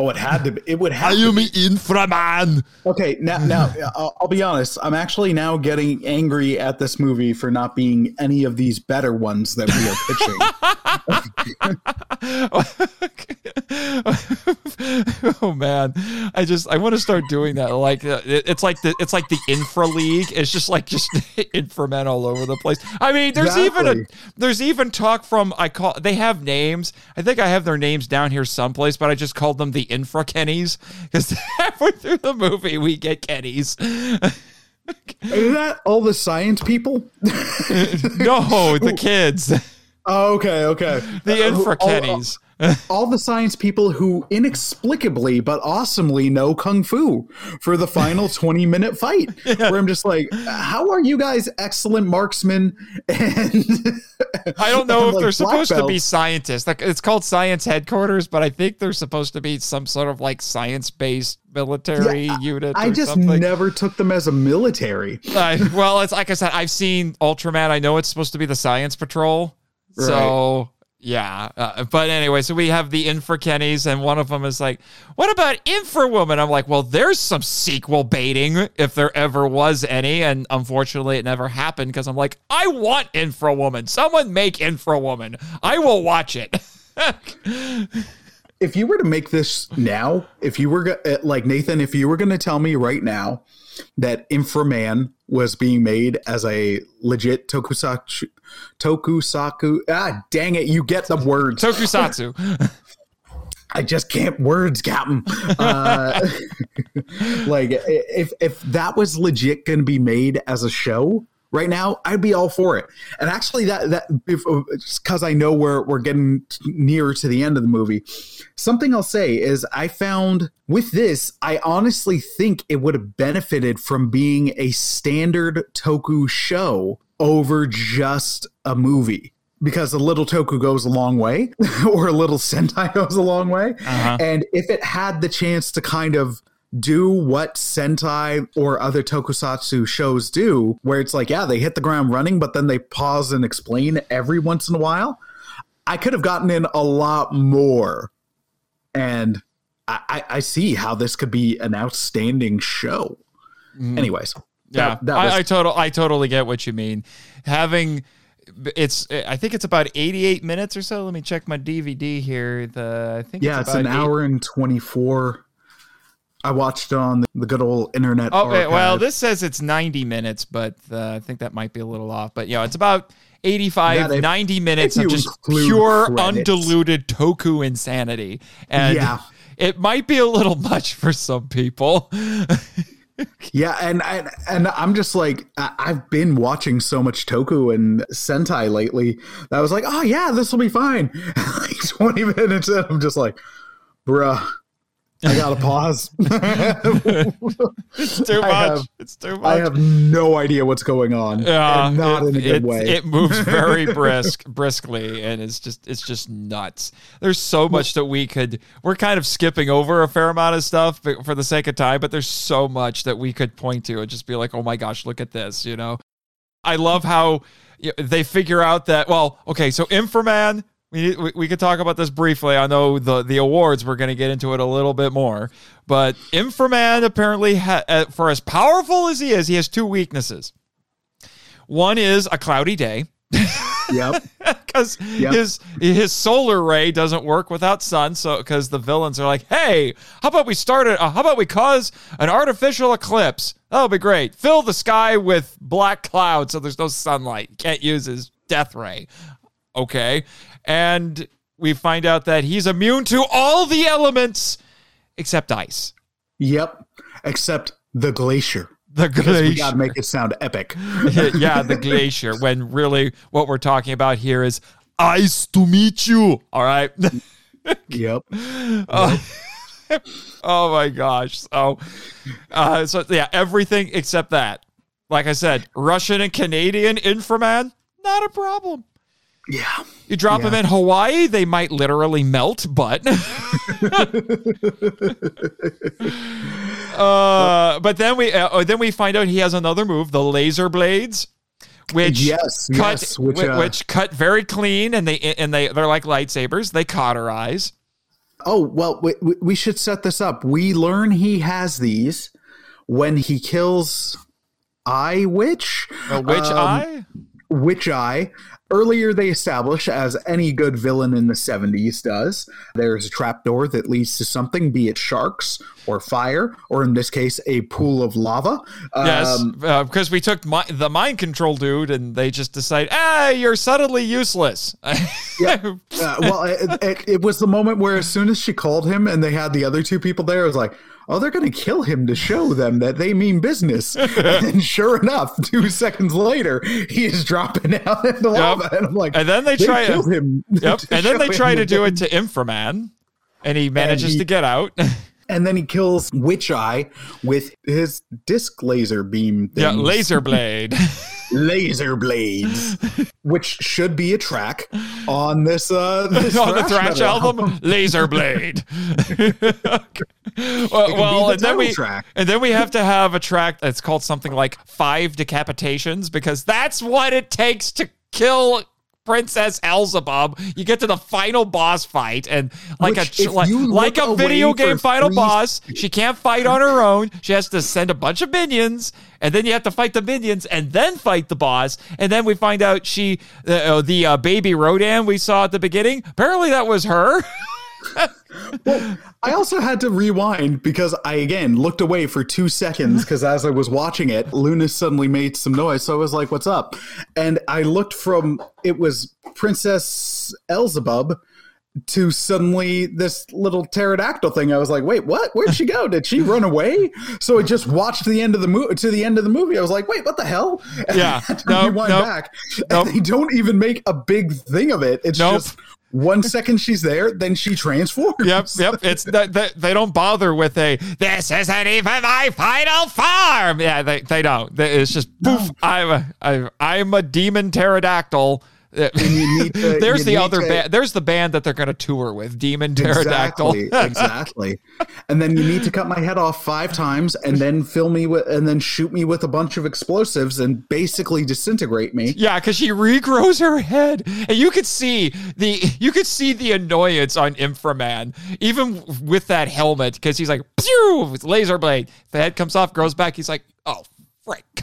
Oh, it had to. Be, it would have. To am be. inframan. Okay, now, now I'll, I'll be honest. I'm actually now getting angry at this movie for not being any of these better ones that we are pitching. oh man, I just I want to start doing that. Like uh, it's like the it's like the infra league. It's just like just inframen all over the place. I mean, there's even a there's even talk from I call they have names. I think I have their names down here someplace, but I just called them the infra Kennys because halfway through the movie we get Kennys. Is that all the science people? no, the kids, Oh, okay, okay. The uh, infra All- uh, Kennys. All the science people who inexplicably but awesomely know kung fu for the final 20 minute fight where i'm just like how are you guys excellent marksmen and I don't know if like, they're supposed to be scientists. Like it's called science headquarters, but I think they're supposed to be some sort of like science-based military Yeah, unit. i just something. never took them as a military Uh, well, it's like I said, I've seen Ultraman. I know it's supposed to be the Science Patrol. So yeah, uh, but anyway, so we have the Infra Kennys, and one of them is like, "What about Infra Woman?" I'm like, "Well, there's some sequel baiting if there ever was any," and unfortunately, it never happened because I'm like, "I want Infra Woman. Someone make Infra Woman. I will watch it." if you were to make this now, if you were uh, like Nathan, if you were going to tell me right now that Inframan was being made as a legit tokusatsu, tokusaku, ah, dang it, you get the words. Tokusatsu. I just can't words, Captain. Uh, like if if that was legit going to be made as a show right now, I'd be all for it. And actually, that that because I know we're we're getting nearer to the end of the movie. Something I'll say is I found with this, I honestly think it would have benefited from being a standard Toku show over just a movie because a little toku goes a long way or a little sentai goes a long way. Uh-huh. And if it had the chance to kind of do what sentai or other tokusatsu shows do where it's like yeah they hit the ground running but then they pause and explain every once in a while i could have gotten in a lot more. And i, I, I see how this could be an outstanding show. Mm-hmm. Anyways Yeah, that, that was, I, I total I totally get what you mean. Having it's I think it's about 88 minutes or so. Let me check my DVD here. The I think yeah it's about an eight- hour and 24 i watched it on the, good old internet Oh, well, this says it's 90 minutes, but uh, I think that might be a little off. But yeah, it's about 85, Yeah, they- 90 minutes of just pure credits. undiluted toku insanity. And Yeah. it might be a little much for some people. Yeah, and I and I'm just like I've been watching so much Toku and Sentai lately that I was like, oh yeah, this will be fine. like 20 minutes in, I'm just like, bruh, I gotta pause. It's too much. Have- it's too much. I have no idea what's going on, Yeah, and not it, in a good it- way. It moves very brisk, briskly, and it's just it's just nuts. There's so much that we could. We're kind of skipping over a fair amount of stuff but- for the sake of time, but there's so much that we could point to and just be like, oh my gosh, look at this. You know, I love how they figure out that. Well, okay, so Inframan. We, we, we could talk about this briefly. I know the, the awards, we're going to get into it a little bit more. But Inframan apparently, ha- uh, for as powerful as he is, he has two weaknesses. One is a cloudy day. yep. because his his solar ray doesn't work without sun. So because the villains are like, hey, how about we start it? Uh, how about we cause an artificial eclipse? That'll be great. Fill the sky with black clouds so there's no sunlight. Can't use his death ray. Okay, and we find out that he's immune to all the elements except ice. Yep. Except the glacier. The Because we glacier. gotta make it sound epic. yeah, the glacier. When really what we're talking about here is ice to meet you. All right. Yep. oh my gosh. So, uh, so yeah, everything except that. Like I said, Russian and Canadian inframan, not a problem. Yeah. You drop them in Hawaii, they might literally melt, but. uh, but then we uh, then we find out he has another move, the laser blades, which Yes, cut yes, which, which, uh, which cut very clean, and they and they they're like lightsabers. They cauterize. Oh, well, we, we- we should set this up. We learn he has these when he kills Eye Witch. Uh, which Um, eye? Witch Eye. Earlier, they establish, as any good villain in the 70s does, there's a trapdoor that leads to something, be it sharks or fire, or in this case, a pool of lava. Yes, Um, uh, because we took mi- the mind control dude, and they just decide, ah, you're suddenly useless. Yeah. Uh, well, it, it, it was the moment where, as soon as she called him and they had the other two people there, I was like, oh, they're going to kill him to show them that they mean business. and sure enough, two seconds later, he is dropping out in the lava. And I'm like, And then they they try- killed him. Yep. to And then they try to do it to Inframan, and he manages he- to get out. And then he kills Witch Eye with his disc laser beam. yeah, laser blade. Laser blades, which should be a track on this uh this on the thrash Thrash metal album, Laser Blade. well, well the and then we track. and then we have to have a track that's called something like Five Decapitations because that's what it takes to kill Princess Elzebub. You get to the final boss fight, and like Which, a like, like a video game final three- boss, she can't fight on her own. She has to send a bunch of minions, and then you have to fight the minions, and then fight the boss. And then we find out she, uh, the uh, baby Rodan we saw at the beginning. Apparently, that was her. I also had to rewind because I again looked away for two seconds because as I was watching it, Luna suddenly made some noise. So I was like, "What's up?" And I looked from it was Princess Elzebub to suddenly this little pterodactyl thing. I was like, "Wait, what? Where'd she go? Did she run away?" So I just watched the end of the movie to the end of the movie. I was like, "Wait, what the hell?" And Yeah. I had to Nope, rewind nope, back. nope. And they don't even make a big thing of it. It's Nope. just. One second she's there, then she transforms. Yep, yep. It's that they, they don't bother with a this isn't even my final form. Yeah, they, they don't. It's just poof. I'm a I'm a demon pterodactyl. To- there's the other to- band. There's the band that they're going to tour with, Demon Pterodactyl. Exactly, exactly. And then you need to cut my head off five times, and then fill me with, and then shoot me with a bunch of explosives, and basically disintegrate me. Yeah, because she regrows her head, and you could see the you could see the annoyance on Inframan, even with that helmet, because he's like, pew, laser blade. The head comes off, grows back. He's like, oh,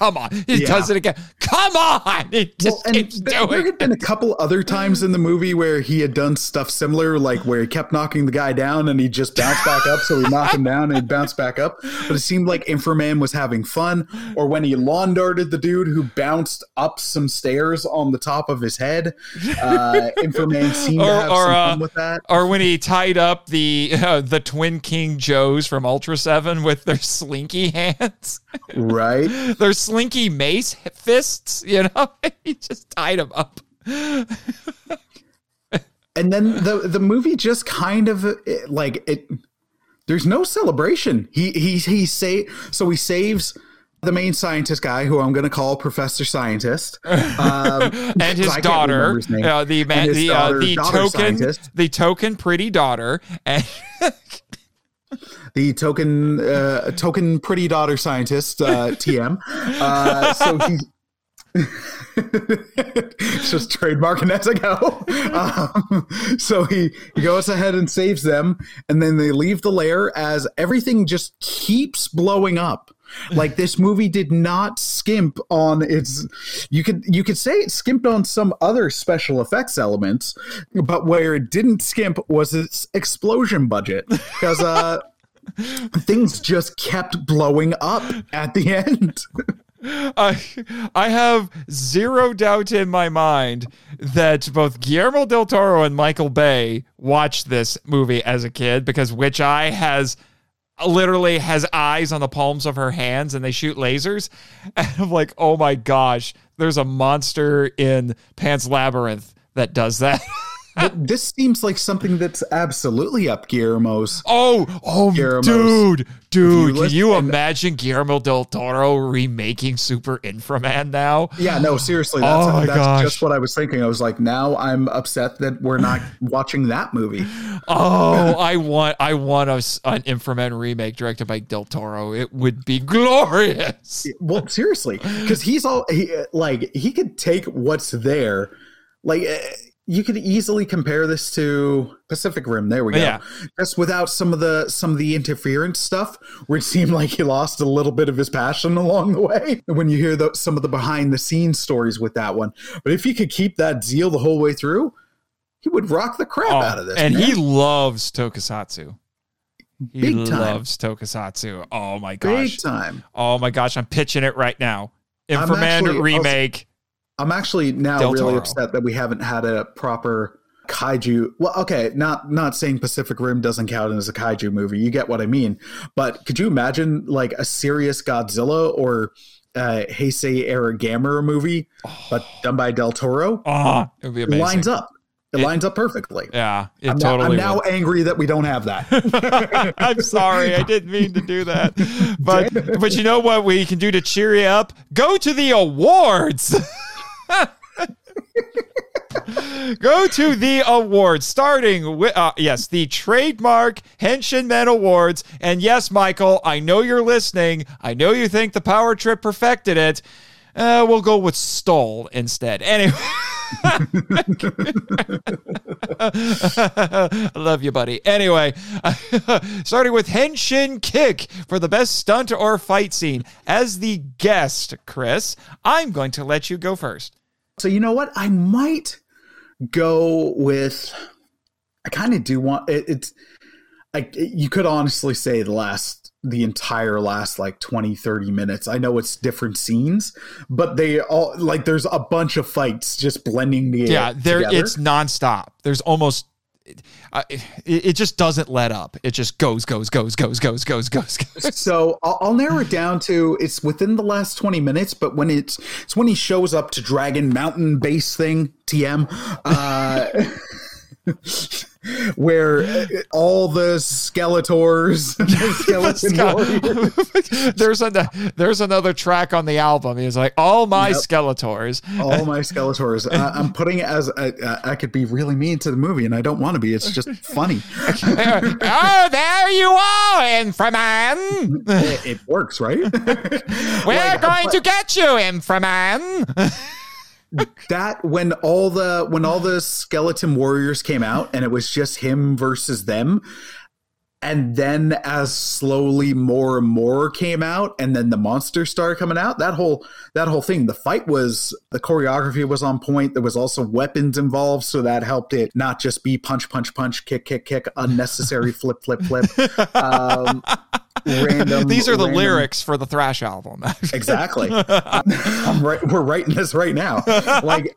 come on. He Yeah. does it again. Come on. He Well, just and keeps th- there had been a couple other times in the movie where he had done stuff similar, like where he kept knocking the guy down and he just bounced back up. So he knocked him down and he bounced back up. But it seemed like Inframan was having fun. Or when he lawn darted the dude who bounced up some stairs on the top of his head, uh, Inframan seemed Or- to have or, some uh, fun with that. Or when he tied up the uh, the twin King Joes from Ultra Seven with their slinky hands, Right? their slinky mace fists. You know, he just tied them up. and then the the movie just kind of like it there's no celebration he he he say so he saves the main scientist guy who i'm going to call professor scientist um, and his daughter, his uh, the man, the uh, the daughter token, scientist. the token pretty daughter, and the token uh, token pretty daughter scientist uh, tm uh, so he it's just trademarking as I go. Um, so he, he goes ahead and saves them, and then they leave the lair as everything just keeps blowing up. Like this movie did not skimp on its you could you could say it skimped on some other special effects elements, but where it didn't skimp was its explosion budget. Because uh things just kept blowing up at the end. I I have zero doubt in my mind that both Guillermo del Toro and Michael Bay watched this movie as a kid because Witch Eye has literally has eyes on the palms of her hands and they shoot lasers. And I'm like, oh my gosh, there's a monster in Pan's Labyrinth that does that. This seems like something that's absolutely up Guillermo's. Oh, oh, Guillermo's- dude, dude, you can you imagine Guillermo del Toro remaking Super Inframan now? Yeah, no, seriously, that's, Oh my that's gosh. just what I was thinking. I was like, now I'm upset that we're not watching that movie. Oh, I want, I want a, an Inframan remake directed by Del Toro. It would be glorious. Well, seriously, because he's all he like he could take what's there, like. Eh, You could easily compare this to Pacific Rim. There we oh, go. Yeah. Just without some of the some of the interference stuff, where it seemed like he lost a little bit of his passion along the way. When you hear the, some of the behind the scenes stories with that one, but if he could keep that zeal the whole way through, he would rock the crap oh, out of this. Oh, and man. he loves Tokusatsu. He Big time. loves Tokusatsu. Oh my gosh. big time. Oh my gosh, I'm pitching it right now. Actually also- remake. I'm actually now Del really Toro. upset that we haven't had a proper kaiju. Well, okay, not not saying Pacific Rim doesn't count as a kaiju movie. You get what I mean. But could you imagine like a serious Godzilla or uh, Heisei era Gamera movie, but done by Del Toro? Oh, it would be amazing. It lines up. It, It- lines up perfectly. Yeah, it I'm, now, totally I'm now angry that we don't have that. I'm sorry, I didn't mean to do that. But but you know what we can do to cheer you up? Go to the awards. Go to the awards, starting with uh, yes, the trademark Henshin Men Awards. And yes, Michael, I know you're listening. I know you think the Power Trip perfected it. Uh, we'll go with Stole instead. Anyway. I love you, buddy. Anyway, starting with Henshin Kick for the best stunt or fight scene. As the guest, Chris, I'm going to let you go first. So you know what? I might go with. I kind of do want it, it's. Like you could honestly say the last, the entire last like 20, 30 minutes. I know it's different scenes, but they all like there's a bunch of fights just blending the Yeah, there together. it's nonstop. There's almost. It, it just doesn't let up. It just goes, goes, goes, goes, goes, goes, goes, goes. so I'll, I'll narrow it down to it's within the last 20 minutes but when it's it's when he shows up to dragon mountain base thing tm uh where all the skeletors skeleton warriors, there's a there's another track on the album. He's like, all my Yep. Skeletors. all my skeletors i'm putting it as I, I could be really mean to the movie and i don't want to be it's just funny oh, there you are, Inframan. it, it works right We're Like, going to get you, Inframan. That when all the when all the skeleton warriors came out and it was just him versus them and then as slowly more and more came out and then the monsters started coming out that whole that whole thing the fight was the choreography was on point. There was also weapons involved so that helped it not just be punch punch punch kick kick kick unnecessary flip flip flip. Um random These are the random- lyrics for the Thrash album. Exactly. I'm right. We're writing this right now. Like,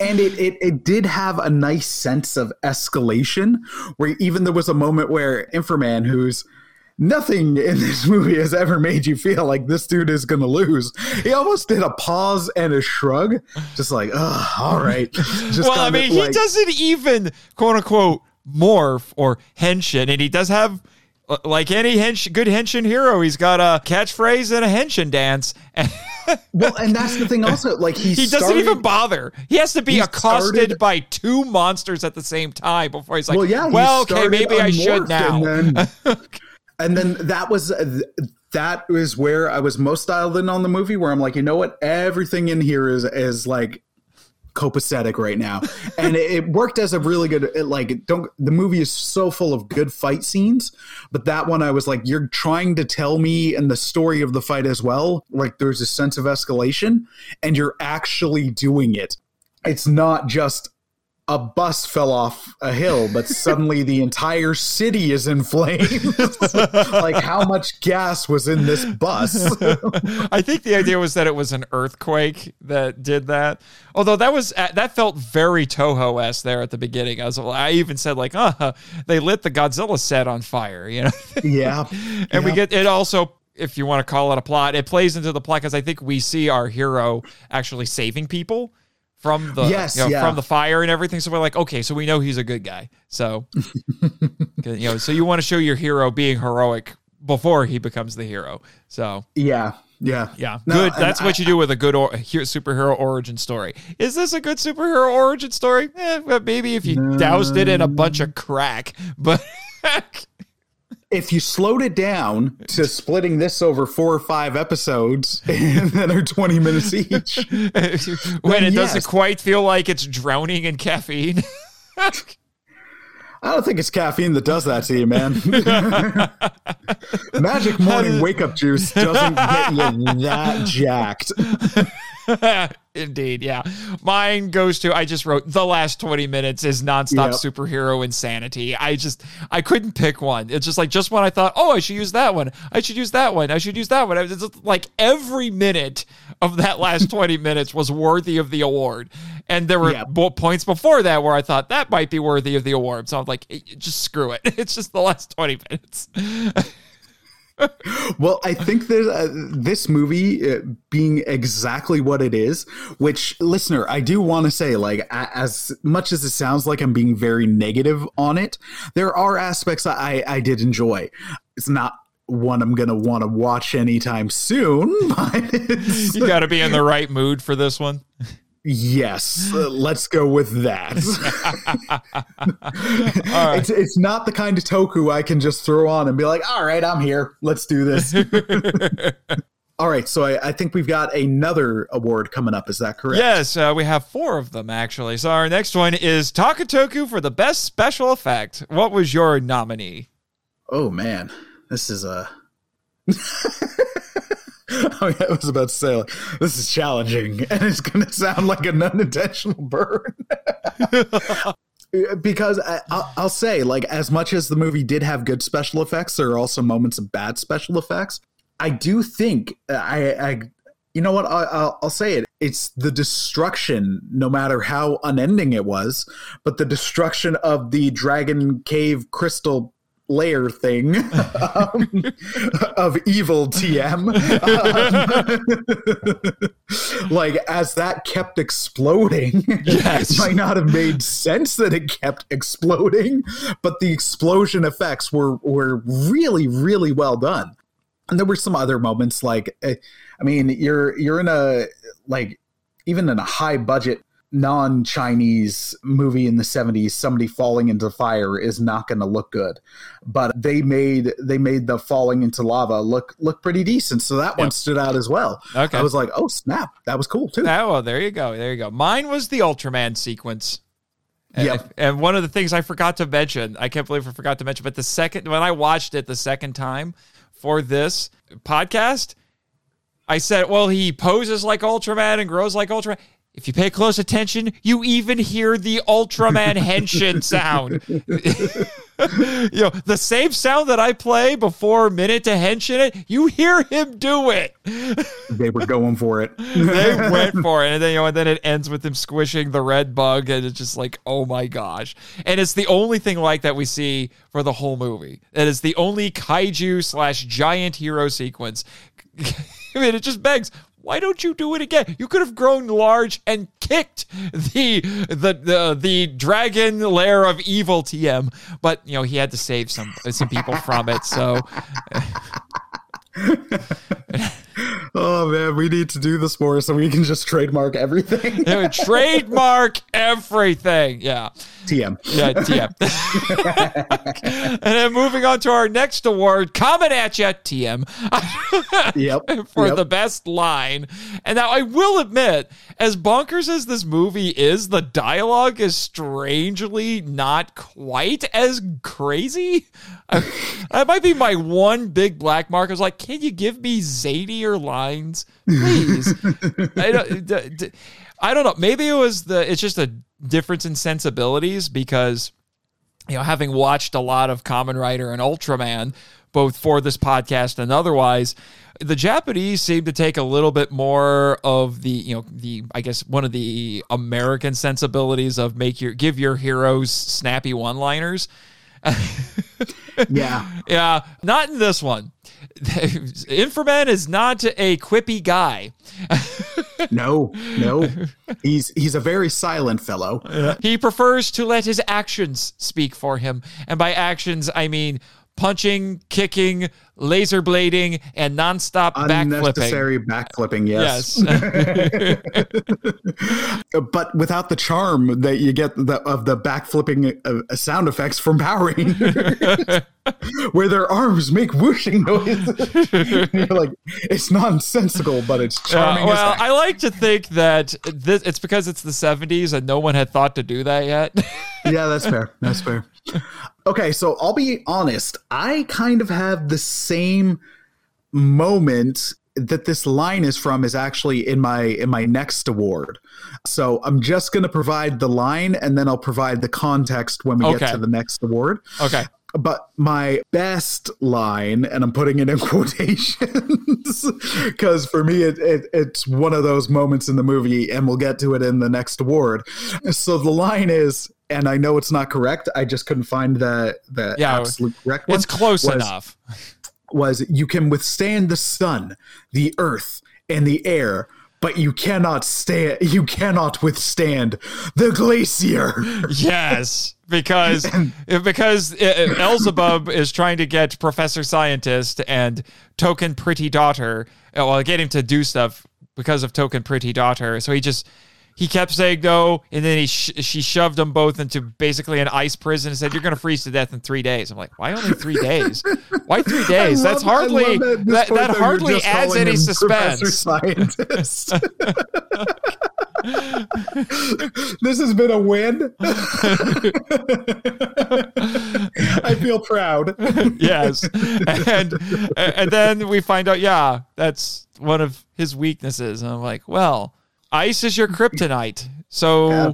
and it, it it did have a nice sense of escalation, where even there was a moment where Inframan, who's nothing in this movie has ever made you feel like this dude is going to lose. He almost did a pause and a shrug, just like, oh, all right. Just well, I mean, he doesn't even quote unquote morph or henshin, and he does have. Like any hench, good henshin hero, he's got a catchphrase and a henshin dance, Well, and that's the thing. Also, like he he doesn't even bother. He has to be accosted started- by two monsters at the same time before he's like, well, yeah. "Well, okay, maybe I should now." And then, and then that was that was where I was most dialed in on the movie, where I'm like, you know what, everything in here is is like copacetic right now, and it, it worked as a really good it, like. Don't the movie is so full of good fight scenes, but that one I was like, you're trying to tell me and the story of the fight as well. Like there's a sense of escalation, and you're actually doing it. It's not just a bus fell off a hill, but suddenly the entire city is in flames. like, how much gas was in this bus? I think the idea was that it was an earthquake that did that. Although that was uh, that felt very Toho s there at the beginning. I was I even said like, uh, they lit the Godzilla set on fire, you know? yeah, and yeah. we get it also. If you want to call it a plot, it plays into the plot because I think we see our hero actually saving people from the Yes, you know, yeah. from the fire and everything. So we're like, okay, so we know he's a good guy. So you know, so you want to show your hero being heroic before he becomes the hero. So yeah, yeah, yeah, No, good. That's what you do with a good or- superhero origin story. Is this a good superhero origin story? Eh, maybe if you doused it in a bunch of crack, but. If you slowed it down to splitting this over four or five episodes and then are 20 minutes each, when it Then doesn't quite feel like it's drowning in caffeine. I don't think it's caffeine that does that to you, man. Magic morning wake up juice doesn't get you that jacked. Indeed, yeah. Mine goes to I just wrote the last 20 minutes is nonstop Yep. superhero insanity. I just I couldn't pick one. It's just like just when I thought, "Oh, I should use that one. I should use that one. I should use that one." It's just like every minute of that last 20 minutes was worthy of the award. And there were Yep. points before that where I thought that might be worthy of the award. So I'm like, "Eh, just screw it. It's just the last 20 minutes. Well, I think that uh, this movie uh, being exactly what it is, which listener, I do want to say, like, a- as much as it sounds like I'm being very negative on it, there are aspects I, I did enjoy. It's not one I'm to want to watch anytime soon, but You got to be in the right mood for this one. yes, uh, let's go with that. it's, it's not the kind of toku I can just throw on and be like, all right, I'm here. Let's do this. All right, so I, I think we've got another award coming up. Is that correct? Yes, uh, we have four of them actually. So our next one is Takatoku for the best special effect. What was your nominee? Oh man, this is a. I was about to say like, this is challenging, and it's going to sound like an unintentional burn. because I, I'll, I'll say, like, as much as the movie did have good special effects, there are also moments of bad special effects. I do think uh, I, I you know what? I, I'll, I'll say it. It's the destruction, no matter how unending it was, but the destruction of the dragon cave crystal layer thing um, of evil TM. Um, like as that kept exploding, Yes. it might not have made sense that it kept exploding, but the explosion effects were were really really well done and there were some other moments like eh, i mean you're you're in a like even in a high budget non-chinese movie in the 70s somebody falling into fire is not going to look good but they made they made the falling into lava look look pretty decent so that one stood out as well Okay. i was like oh snap that was cool too Oh, well, there you go. There you go. Mine was the Ultraman sequence. And- And one of the things I forgot to mention, I can't believe I forgot to mention, but the second, when I watched it the second time for this podcast, I said, well, he poses like Ultraman and grows like Ultraman. If you pay close attention, you even hear the Ultraman henshin sound. you know, the same sound that I play before Minute to Henshin it, you hear him do it. they were going for it they went for it, and then you know, and then it ends with him squishing the red bug, and it's just like, oh my gosh! And it's the only thing like that we see for the whole movie. It is the only kaiju slash giant hero sequence. I mean, it just begs. Why don't you do it again? You could have grown large and kicked the the the, the dragon lair of evil TM, but you know he had to save some some people from it. So Oh man, we need to do this more so we can just trademark everything. Trademark everything. Yeah. TM. Yeah, TM. and then moving on to our next award, coming at you, TM, Yep. for yep. the best line. And now I will admit, as bonkers as this movie is, the dialogue is strangely not quite as crazy. I, that might be my one big black mark. I was like, can you give me lines, please? I don't. I don't know. Maybe it was the. It's just a difference in sensibilities because you know, having watched a lot of Kamen Rider and Ultraman, both for this podcast and otherwise, the Japanese seem to take a little bit more of the, you know, the I guess one of the American sensibilities of make your give your heroes snappy one-liners. Yeah. Yeah, not in this one. Inframan is not a quippy guy. No, no. He's he's a very silent fellow. He prefers to let his actions speak for him. And by actions, I mean punching, kicking, laser blading, and nonstop backflipping. Unnecessary backflipping, yes. Yes. but without the charm that you get the, of the backflipping uh, sound effects from Power Rangers, where their arms make whooshing noises. You're like, it's nonsensical, but it's Uh, charming. as well. I like to think that this, it's because it's the 70s and no one had thought to do that yet. yeah, that's fair. That's fair. Okay, so I'll be honest. I kind of have the same moment that this line is from is actually in my in my next award. So I'm just going to provide the line and then I'll provide the context when we Okay. get to the next award. okay. But my best line, and I'm putting it in quotations because for me it, it, it's one of those moments in the movie, and we'll get to it in the next award. So the line is, and I know it's not correct. I just couldn't find the the Yeah, absolute correct one. It's close was- enough. Was you can withstand the sun, the earth, and the air. But you cannot stand. You cannot withstand the glacier. Yes, because because uh, Elzebub is trying to get Professor Scientist and Token Pretty Daughter, uh, well, get him to do stuff because of Token Pretty Daughter. So he just he kept saying no, and then he sh- she shoved them both into basically an ice prison and said, "You're going to freeze to death in three days." I'm like, "Why only three days? Why three days? I That's hardly love at this that, that hardly adds any suspense." This has been a win. I feel proud. yes and and then we find out yeah that's one of his weaknesses and i'm like well ice is your kryptonite so Yeah.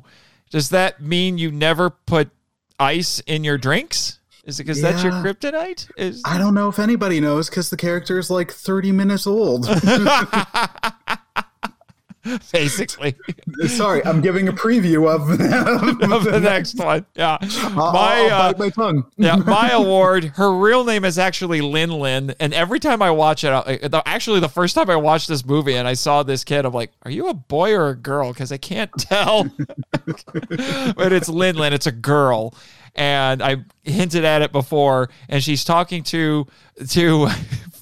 does that mean you never put ice in your drinks is it because that's your kryptonite is I don't know if anybody knows because the character is like 30 minutes old. basically Sorry, I'm giving a preview of, of the next one yeah I'll, my I'll uh, bite my tongue. yeah, my award. Her real name is actually Lin Lin, and every time I watch it, I- actually the first time I watched this movie and I saw this kid, I'm like, "Are you a boy or a girl?" Because I can't tell. but it's Lin Lin. It's a girl, and I hinted at it before. And she's talking to to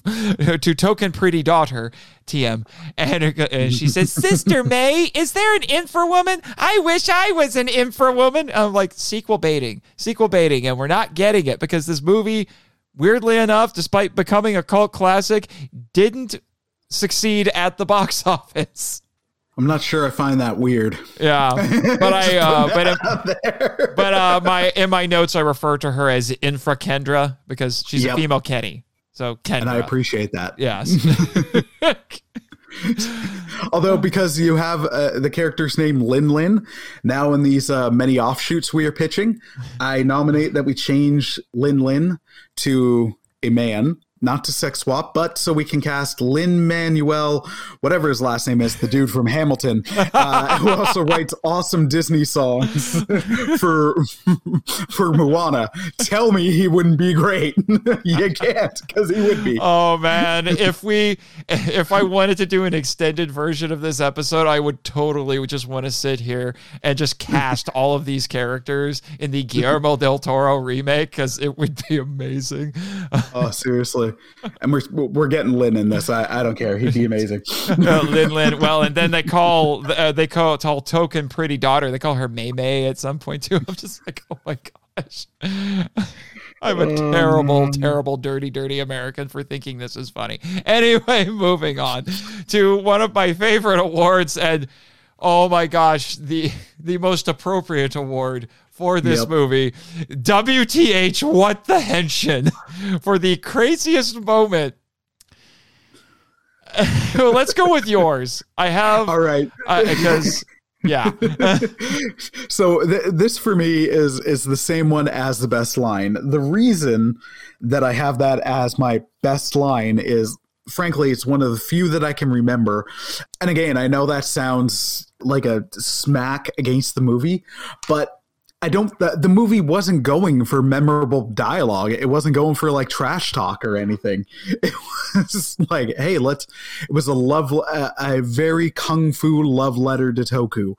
to token pretty daughter TM, and, and she says, "Sister May, is there an infra woman? I wish I was an infra woman." I'm like sequel baiting, sequel baiting, and we're not getting it because this movie, weirdly enough, despite becoming a cult classic, didn't succeed at the box office. I'm not sure I find that weird. Yeah, but I, uh, but but uh, my in my notes I refer to her as Infra Kendra because she's a female Kenny. So Kendra, And I appreciate that. yes, Although, because you have uh, the character's name Lin Lin, now in these uh, many offshoots we are pitching, I nominate that we change Lin Lin to a man, not to sex swap, but so we can cast Lin Manuel, whatever his last name is, the dude from Hamilton, uh, who also writes awesome Disney songs for for Moana. Tell me he wouldn't be great. you can't, because he would be. Oh man, if we if I wanted to do an extended version of this episode, I would totally just want to sit here and just cast all of these characters in the Guillermo del Toro remake cuz it would be amazing. Oh, seriously. Really. And we're we're getting Lin in this. I, I don't care. He'd be amazing. uh, Lin Lin. Well, and then they call uh, they call tall token pretty daughter. They call her May May at some point too. I'm just like, oh my gosh. I'm a terrible, terrible, dirty, dirty American for thinking this is funny. Anyway, moving on to one of my favorite awards, and oh my gosh, the the most appropriate award for this Yep. movie. WTH, what the henshin for the craziest moment. let's go with yours. I have All right. Uh, uh, because yeah. so th- this for me is is the same one as the best line. The reason that I have that as my best line is frankly it's one of the few that I can remember. And again, I know that sounds like a smack against the movie, but I don't the, the movie wasn't going for memorable dialogue. It wasn't going for like trash talk or anything. It was like, hey, let's it was a love a, a very kung fu love letter to Toku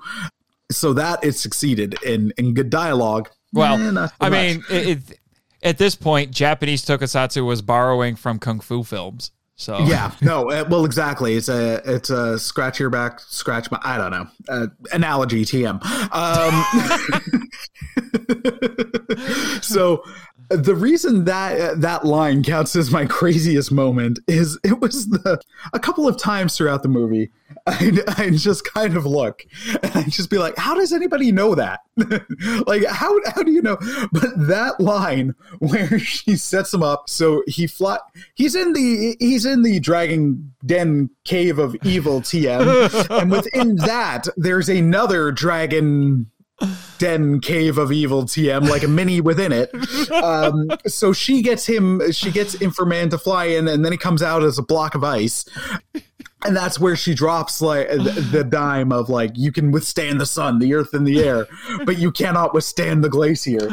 so that it succeeded in in good dialogue. Well, Eh, I much. mean, it, it, at this point, Japanese tokusatsu was borrowing from kung fu films. So yeah, no, uh, well, exactly. It's a it's a scratch your back, scratch my. I don't know. Uh, analogy TM. Um, so the reason that uh, that line counts as my craziest moment is it was the a couple of times throughout the movie I I just kind of look and I just be like, how does anybody know that? like how how do you know? But that line where she sets him up, so he fly he's in the he's in the Dragon Den cave of evil TM, and within that there's another dragon den cave of evil TM, like a mini within it. Um, so she gets him, she gets Inframan to fly in, and then he comes out as a block of ice. And that's where she drops like the, dime of like you can withstand the sun, the earth, and the air, but you cannot withstand the glacier.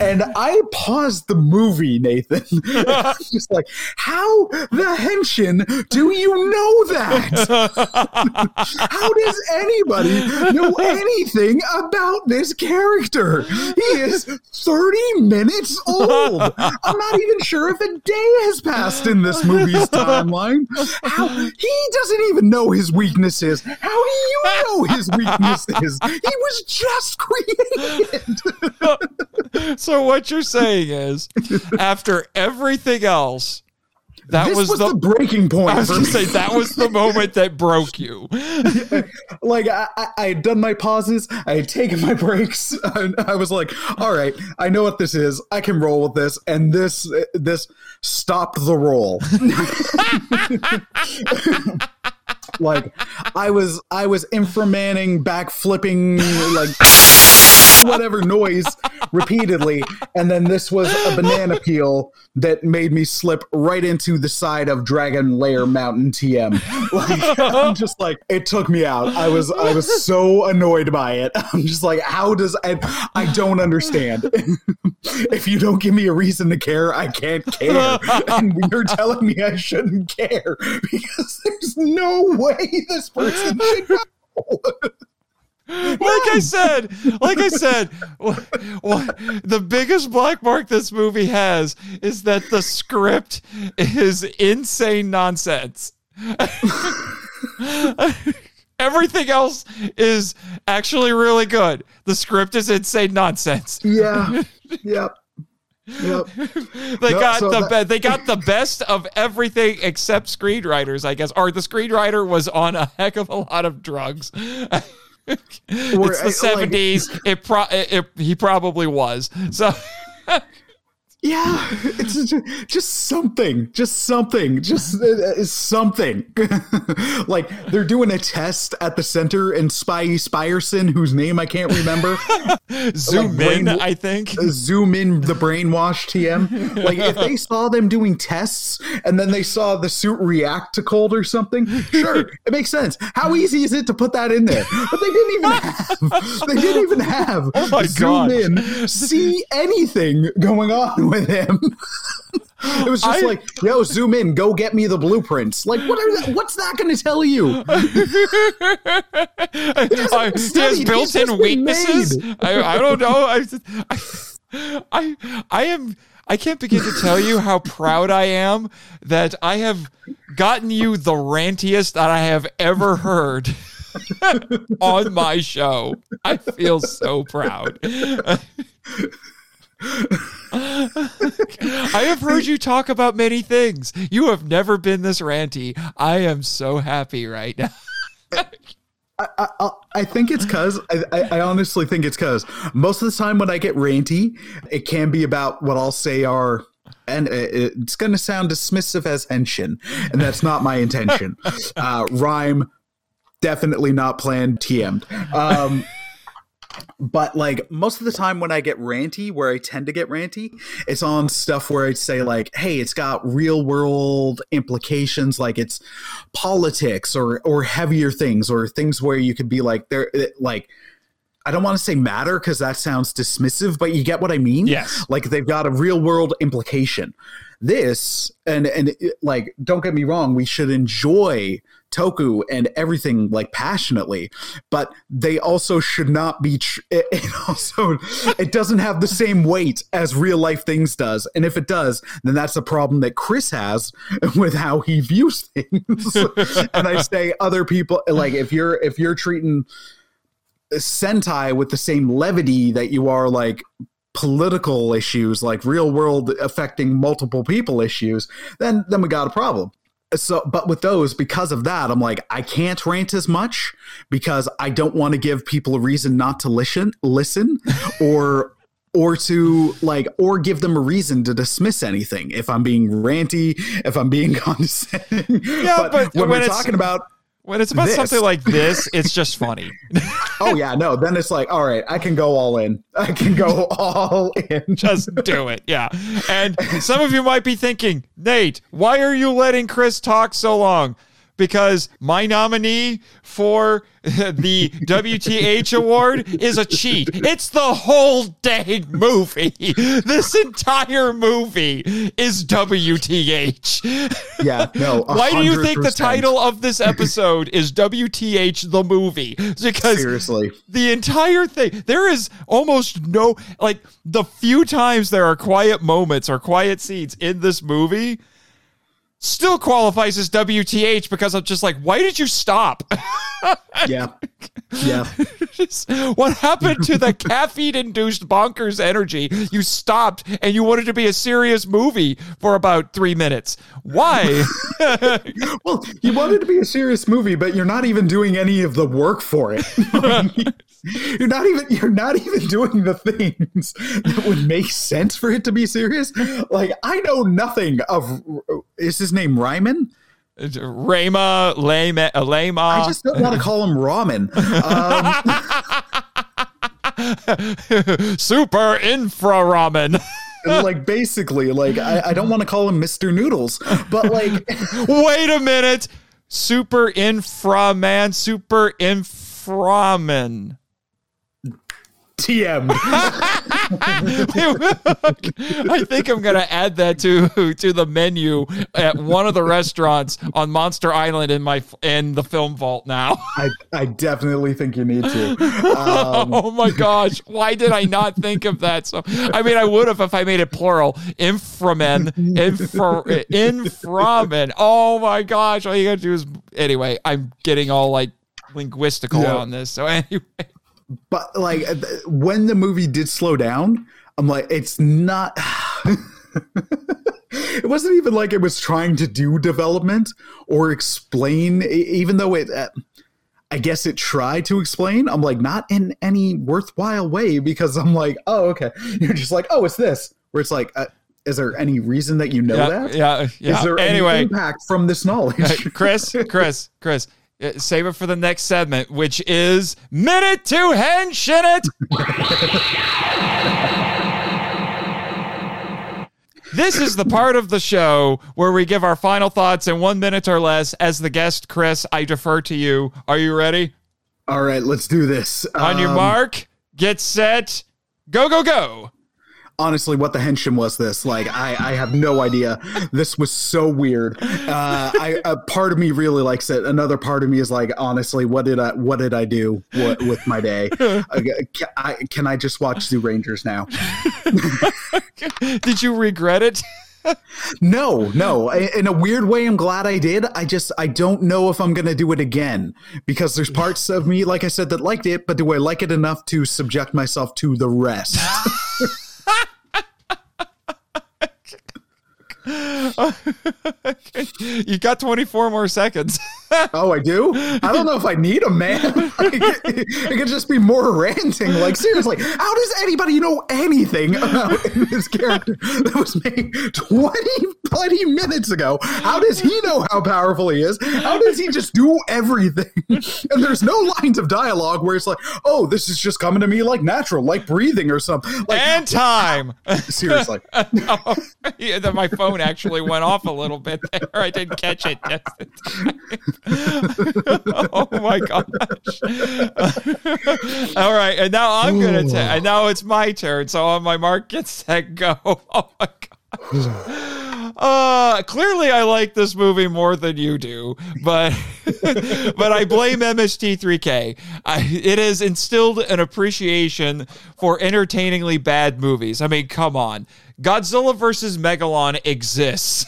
And I paused the movie, Nathan. Just like, how the henshin do you know that? How does anybody know anything about this character? He is 30 minutes old. I'm not even sure if a day has passed in this movie's timeline. How he doesn't even know his weaknesses. How do you know his weaknesses? He was just created. So what you're saying is, after everything else, that this was, was, the. the, breaking point I was going to say that was the moment that broke you. like I, I, I had done my pauses, I had taken my breaks, and I was like, "All right, I know what this is. I can roll with this." And this this stopped the roll. like I was I was inframanning, back flipping, like whatever noise repeatedly, and then this was a banana peel that made me slip right into the side of Dragon Lair Mountain TM. Like I'm just like it took me out. I was I was so annoyed by it. I'm just like, how does I I don't understand. if you don't give me a reason to care, I can't care. And you're telling me I shouldn't care because there's no way this person should like I said, like I said, what, what, the biggest black mark this movie has is that the script is insane nonsense. Everything else is actually really good. The script is insane nonsense. Yeah. Yep. Yep. They got so the that- be- they got the best of everything except screenwriters, I guess. Or the screenwriter was on a heck of a lot of drugs. it's the uh, like- seventies. it, pro- it, it he probably was. So Yeah, it's just, just something, just something, just uh, uh, something. like they're doing a test at the center, and Spy Spierson, whose name I can't remember, zoom Like in, brain- I think. zoom in the brainwash TM. Like if they saw them doing tests and then they saw the suit react to cold or something, sure, it makes sense. How easy is it to put that in there? But they didn't even have. They didn't even have. Oh my zoom gosh. in, see anything going on with him. It was just I- like, yo, zoom in, go get me the blueprints. Like, what are that? What's that going to tell you? I, he has built-in weaknesses. I, I don't know. I, I, I, I am. I can't begin to tell you how proud I am that I have gotten you the rantiest that I have ever heard on my show. I feel so proud. I have heard you talk about many things. You have never been this ranty. I am so happy right now. I, I, I think it's because I, I honestly think it's because most of the time when I get ranty, it can be about what I'll say are and it's going to sound dismissive as henshin, and that's not my intention. Uh, rhyme, definitely not planned, TM'd. Um, but like most of the time when I get ranty, where I tend to get ranty, it's on stuff where I say like, "Hey, it's got real world implications, like it's politics or or heavier things or things where you could be like, there, eh, like." I don't want to say matter because that sounds dismissive, but you get what I mean. Yes, like they've got a real world implication. This and and eh, like, don't get me wrong, we should enjoy toku and everything like passionately but they also should not be tr- it, it also it doesn't have the same weight as real life things does and if it does then that's a problem that chris has with how he views things. And i say other people like if you're if you're treating sentai with the same levity that you are like political issues like real world affecting multiple people issues then then we got a problem so but with those because of that i'm like i can't rant as much because i don't want to give people a reason not to listen listen or or to like or give them a reason to dismiss anything. If i'm being ranty if i'm being condescending. Yeah but, but when, when we're talking about when it's about this. something like this, it's just funny. oh yeah, no. Then it's like, all right, I can go all in. I can go all in. just do it. Yeah. And some of you might be thinking, Nate, why are you letting Chris talk so long? Because my nominee for the WTH award is a cheat. It's the whole dang movie. This entire movie is WTH. Yeah, no. 100%. Why do you think the title of this episode is WTH the movie? Because seriously, the entire thing there is almost no like the few times there are quiet moments or quiet scenes in this movie still qualifies as WTH because I'm just like, why did you stop? yeah. Yeah. what happened to the caffeine induced bonkers energy? You stopped and you wanted to be a serious movie for about three minutes. Why? well, you wanted to be a serious movie, but you're not even doing any of the work for it. you're not even you're not even doing the things that would make sense for it to be serious. Like I know nothing of is his name Ryman? Rama, Lama, Lama. I just don't want to call him ramen. Um, Super infra ramen. like basically, like I, I don't want to call him Mr. Noodles, but like, wait a minute, super infra man, super inframan. TM. I think I'm gonna add that to to the menu at one of the restaurants on Monster Island in my in the film vault now. I, I definitely think you need to. Um, oh my gosh, why did I not think of that? So I mean, I would have if I made it plural. Inframen, infra, inframen. Oh my gosh, all you gotta do is anyway. I'm getting all like linguistical yeah. on this. So anyway but like when the movie did slow down, I'm like, it's not. it wasn't even like it was trying to do development or explain, even though it. Uh, I guess it tried to explain. I'm like, not in any worthwhile way because I'm like, oh, okay. You're just like, oh, it's this. Where it's like, uh, is there any reason that you know yeah, that? Yeah, yeah. Is there anyway, any impact from this knowledge? Chris, Chris, Chris, uh, save it for the next segment, which is Minute to Henshin It. this is the part of the show where we give our final thoughts in one minute or less. As the guest, Chris, I defer to you. Are you ready? All right, let's do this. On um, your mark, get set, go, go, go. Honestly, what the henshin was this? Like, I, I have no idea. This was so weird. Uh, I a part of me really likes it. Another part of me is like, honestly, what did I what did I do what, with my day? Uh, can, I, can I just watch Zoo Rangers now? Did you regret it? No, no. In a weird way, I'm glad I did. I just I don't know if I'm gonna do it again because there's parts of me, like I said, that liked it, but do I like it enough to subject myself to the rest? you got 24 more seconds. oh, I do? I don't know if I need them, man. it could just be more ranting. Like, seriously, how does anybody know anything about this character that was made 20 bloody minutes ago? How does he know how powerful he is? How does he just do everything? and there's no lines of dialogue where it's like, oh, this is just coming to me like natural, like breathing or something. Like, and time. Seriously. oh, yeah, my phone actually went off a little bit there. I didn't catch it. oh my gosh. All right. And now I'm going to take, and now it's my turn. So on my mark, get set, go. Oh my gosh. Uh, clearly I like this movie more than you do, but but I blame MST3K. I, it has instilled an appreciation for entertainingly bad movies. I mean, come on. Godzilla versus Megalon exists.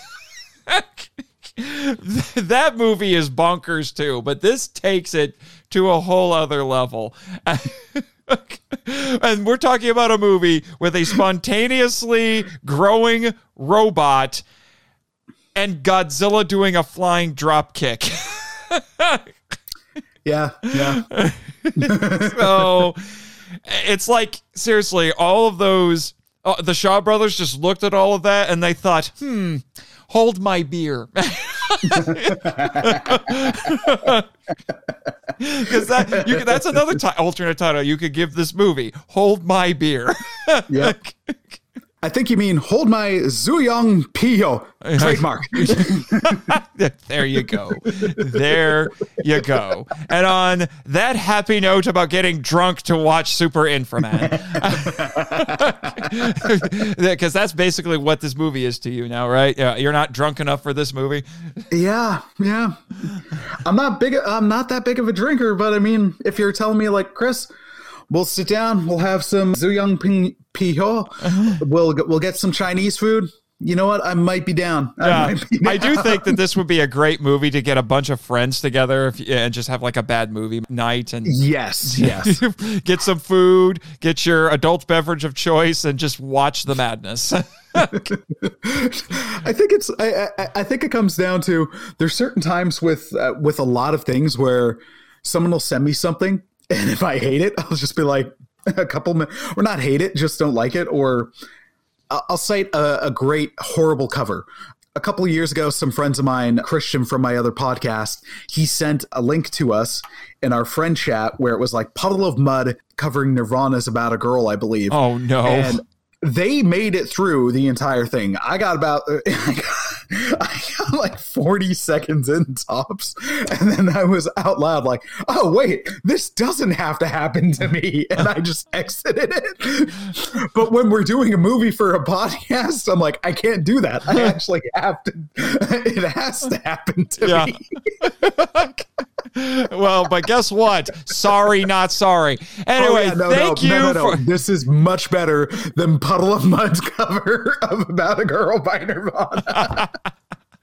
That movie is bonkers too, but this takes it to a whole other level. and we're talking about a movie with a spontaneously growing robot and Godzilla doing a flying drop kick. yeah, yeah. so it's like seriously, all of those uh, the Shaw brothers just looked at all of that and they thought, "Hmm, hold my beer." Because that you, that's another t- alternate title you could give this movie. Hold my beer. yeah. I think you mean hold my Zuyang Pio trademark. there you go. There you go. And on that happy note about getting drunk to watch Super Inframan, because that's basically what this movie is to you now, right? You're not drunk enough for this movie. Yeah, yeah. I'm not big. I'm not that big of a drinker, but I mean, if you're telling me like Chris we'll sit down. We'll have some Zuyang Ping Piho. Uh-huh. We'll we'll get some Chinese food. You know what? I might be down. I, yeah. be down. I do think that this would be a great movie to get a bunch of friends together if, and just have like a bad movie night and yes, yes, get some food, get your adult beverage of choice, and just watch the madness. I think it's. I, I, I think it comes down to there's certain times with uh, with a lot of things where someone will send me something and if I hate it, I'll just be like a couple, or not hate it, just don't like it, or I'll cite a, a great horrible cover. A couple of years ago, some friends of mine, Christian from my other podcast, he sent a link to us in our friend chat where it was like Puddle of Mudd covering Nirvana's About a Girl, I believe. Oh no. And they made it through the entire thing. I got about I got, like 40 seconds in tops and then I was out loud like, "Oh wait, this doesn't have to happen to me." And I just exited it. But when we're doing a movie for a podcast, I'm like, I can't do that. I actually have to it has to happen to yeah. me. well, but guess what? Sorry, not sorry. Anyway, oh, yeah, no, thank no, you. No, no, for- this is much better than Puddle of Mudd's cover of About a Girl by Nirvana.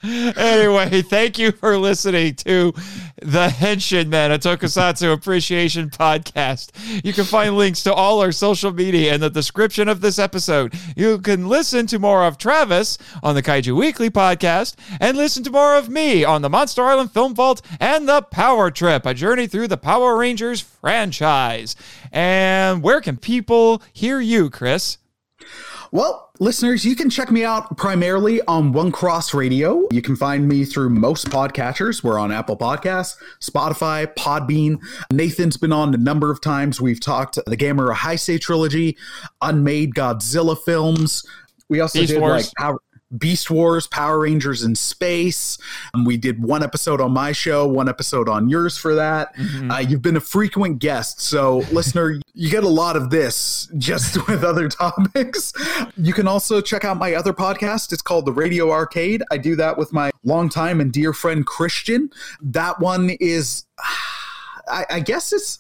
Anyway, thank you for listening to the Henshin Men, a Tokusatsu Appreciation Podcast. You can find links to all our social media in the description of this episode. You can listen to more of Travis on the Kaiju Weekly podcast and listen to more of me on the Monster Island Film Vault and the Power Trip, a journey through the Power Rangers franchise. And where can people hear you, Chris? Well, listeners, you can check me out primarily on One Cross Radio. You can find me through most podcatchers. We're on Apple Podcasts, Spotify, Podbean. Nathan's been on a number of times. We've talked the Gamera Heisei trilogy, unmade Godzilla films. We also Beast did Wars. like Power, Beast Wars, Power Rangers in Space. Um, we did one episode on my show, one episode on yours for that. Mm-hmm. Uh, you've been a frequent guest. So, listener, you get a lot of this just with other topics. You can also check out my other podcast. It's called The Radio Arcade. I do that with my longtime and dear friend Christian. That one is, I, I guess it's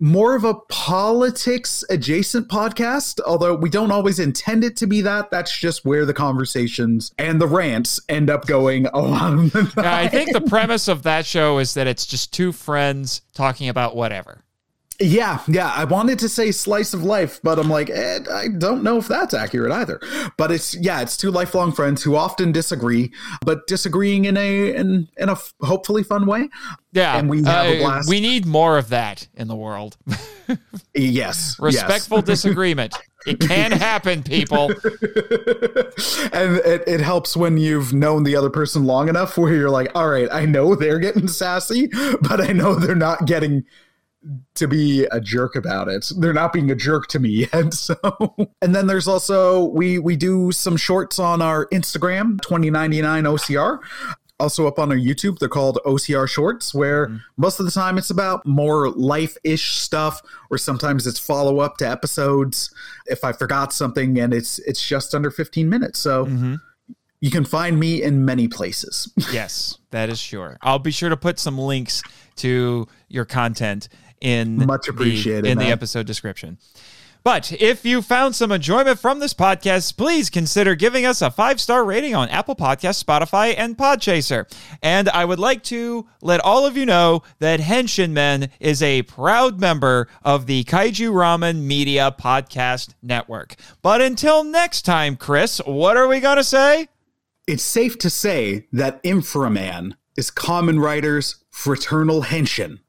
more of a politics adjacent podcast, although we don't always intend it to be that. That's just where the conversations and the rants end up going along. I think the premise of that show is that it's just two friends talking about whatever. Yeah, yeah. I wanted to say slice of life, but I'm like, eh, I don't know if that's accurate either. But it's yeah, it's two lifelong friends who often disagree, but disagreeing in a in in a f- hopefully fun way. Yeah, and we have uh, a blast. We need more of that in the world. yes, respectful yes. disagreement. It can happen, people. and it, it helps when you've known the other person long enough where you're like, all right, I know they're getting sassy, but I know they're not getting to be a jerk about it. They're not being a jerk to me yet. So, and then there's also we we do some shorts on our Instagram, 2099 OCR. Also up on our YouTube, they're called OCR Shorts, where mm-hmm. most of the time it's about more life ish stuff, or sometimes it's follow up to episodes. If I forgot something, and it's it's just under 15 minutes, so. Mm-hmm. You can find me in many places. yes, that is sure. I'll be sure to put some links to your content in much appreciated the, in man. the episode description. But if you found some enjoyment from this podcast, please consider giving us a five star rating on Apple Podcasts, Spotify, and Podchaser. And I would like to let all of you know that Henshin Men is a proud member of the Kaiju Ramen Media Podcast Network. But until next time, Chris, what are we going to say? It's safe to say that Inframan is Kamen Rider's fraternal henshin.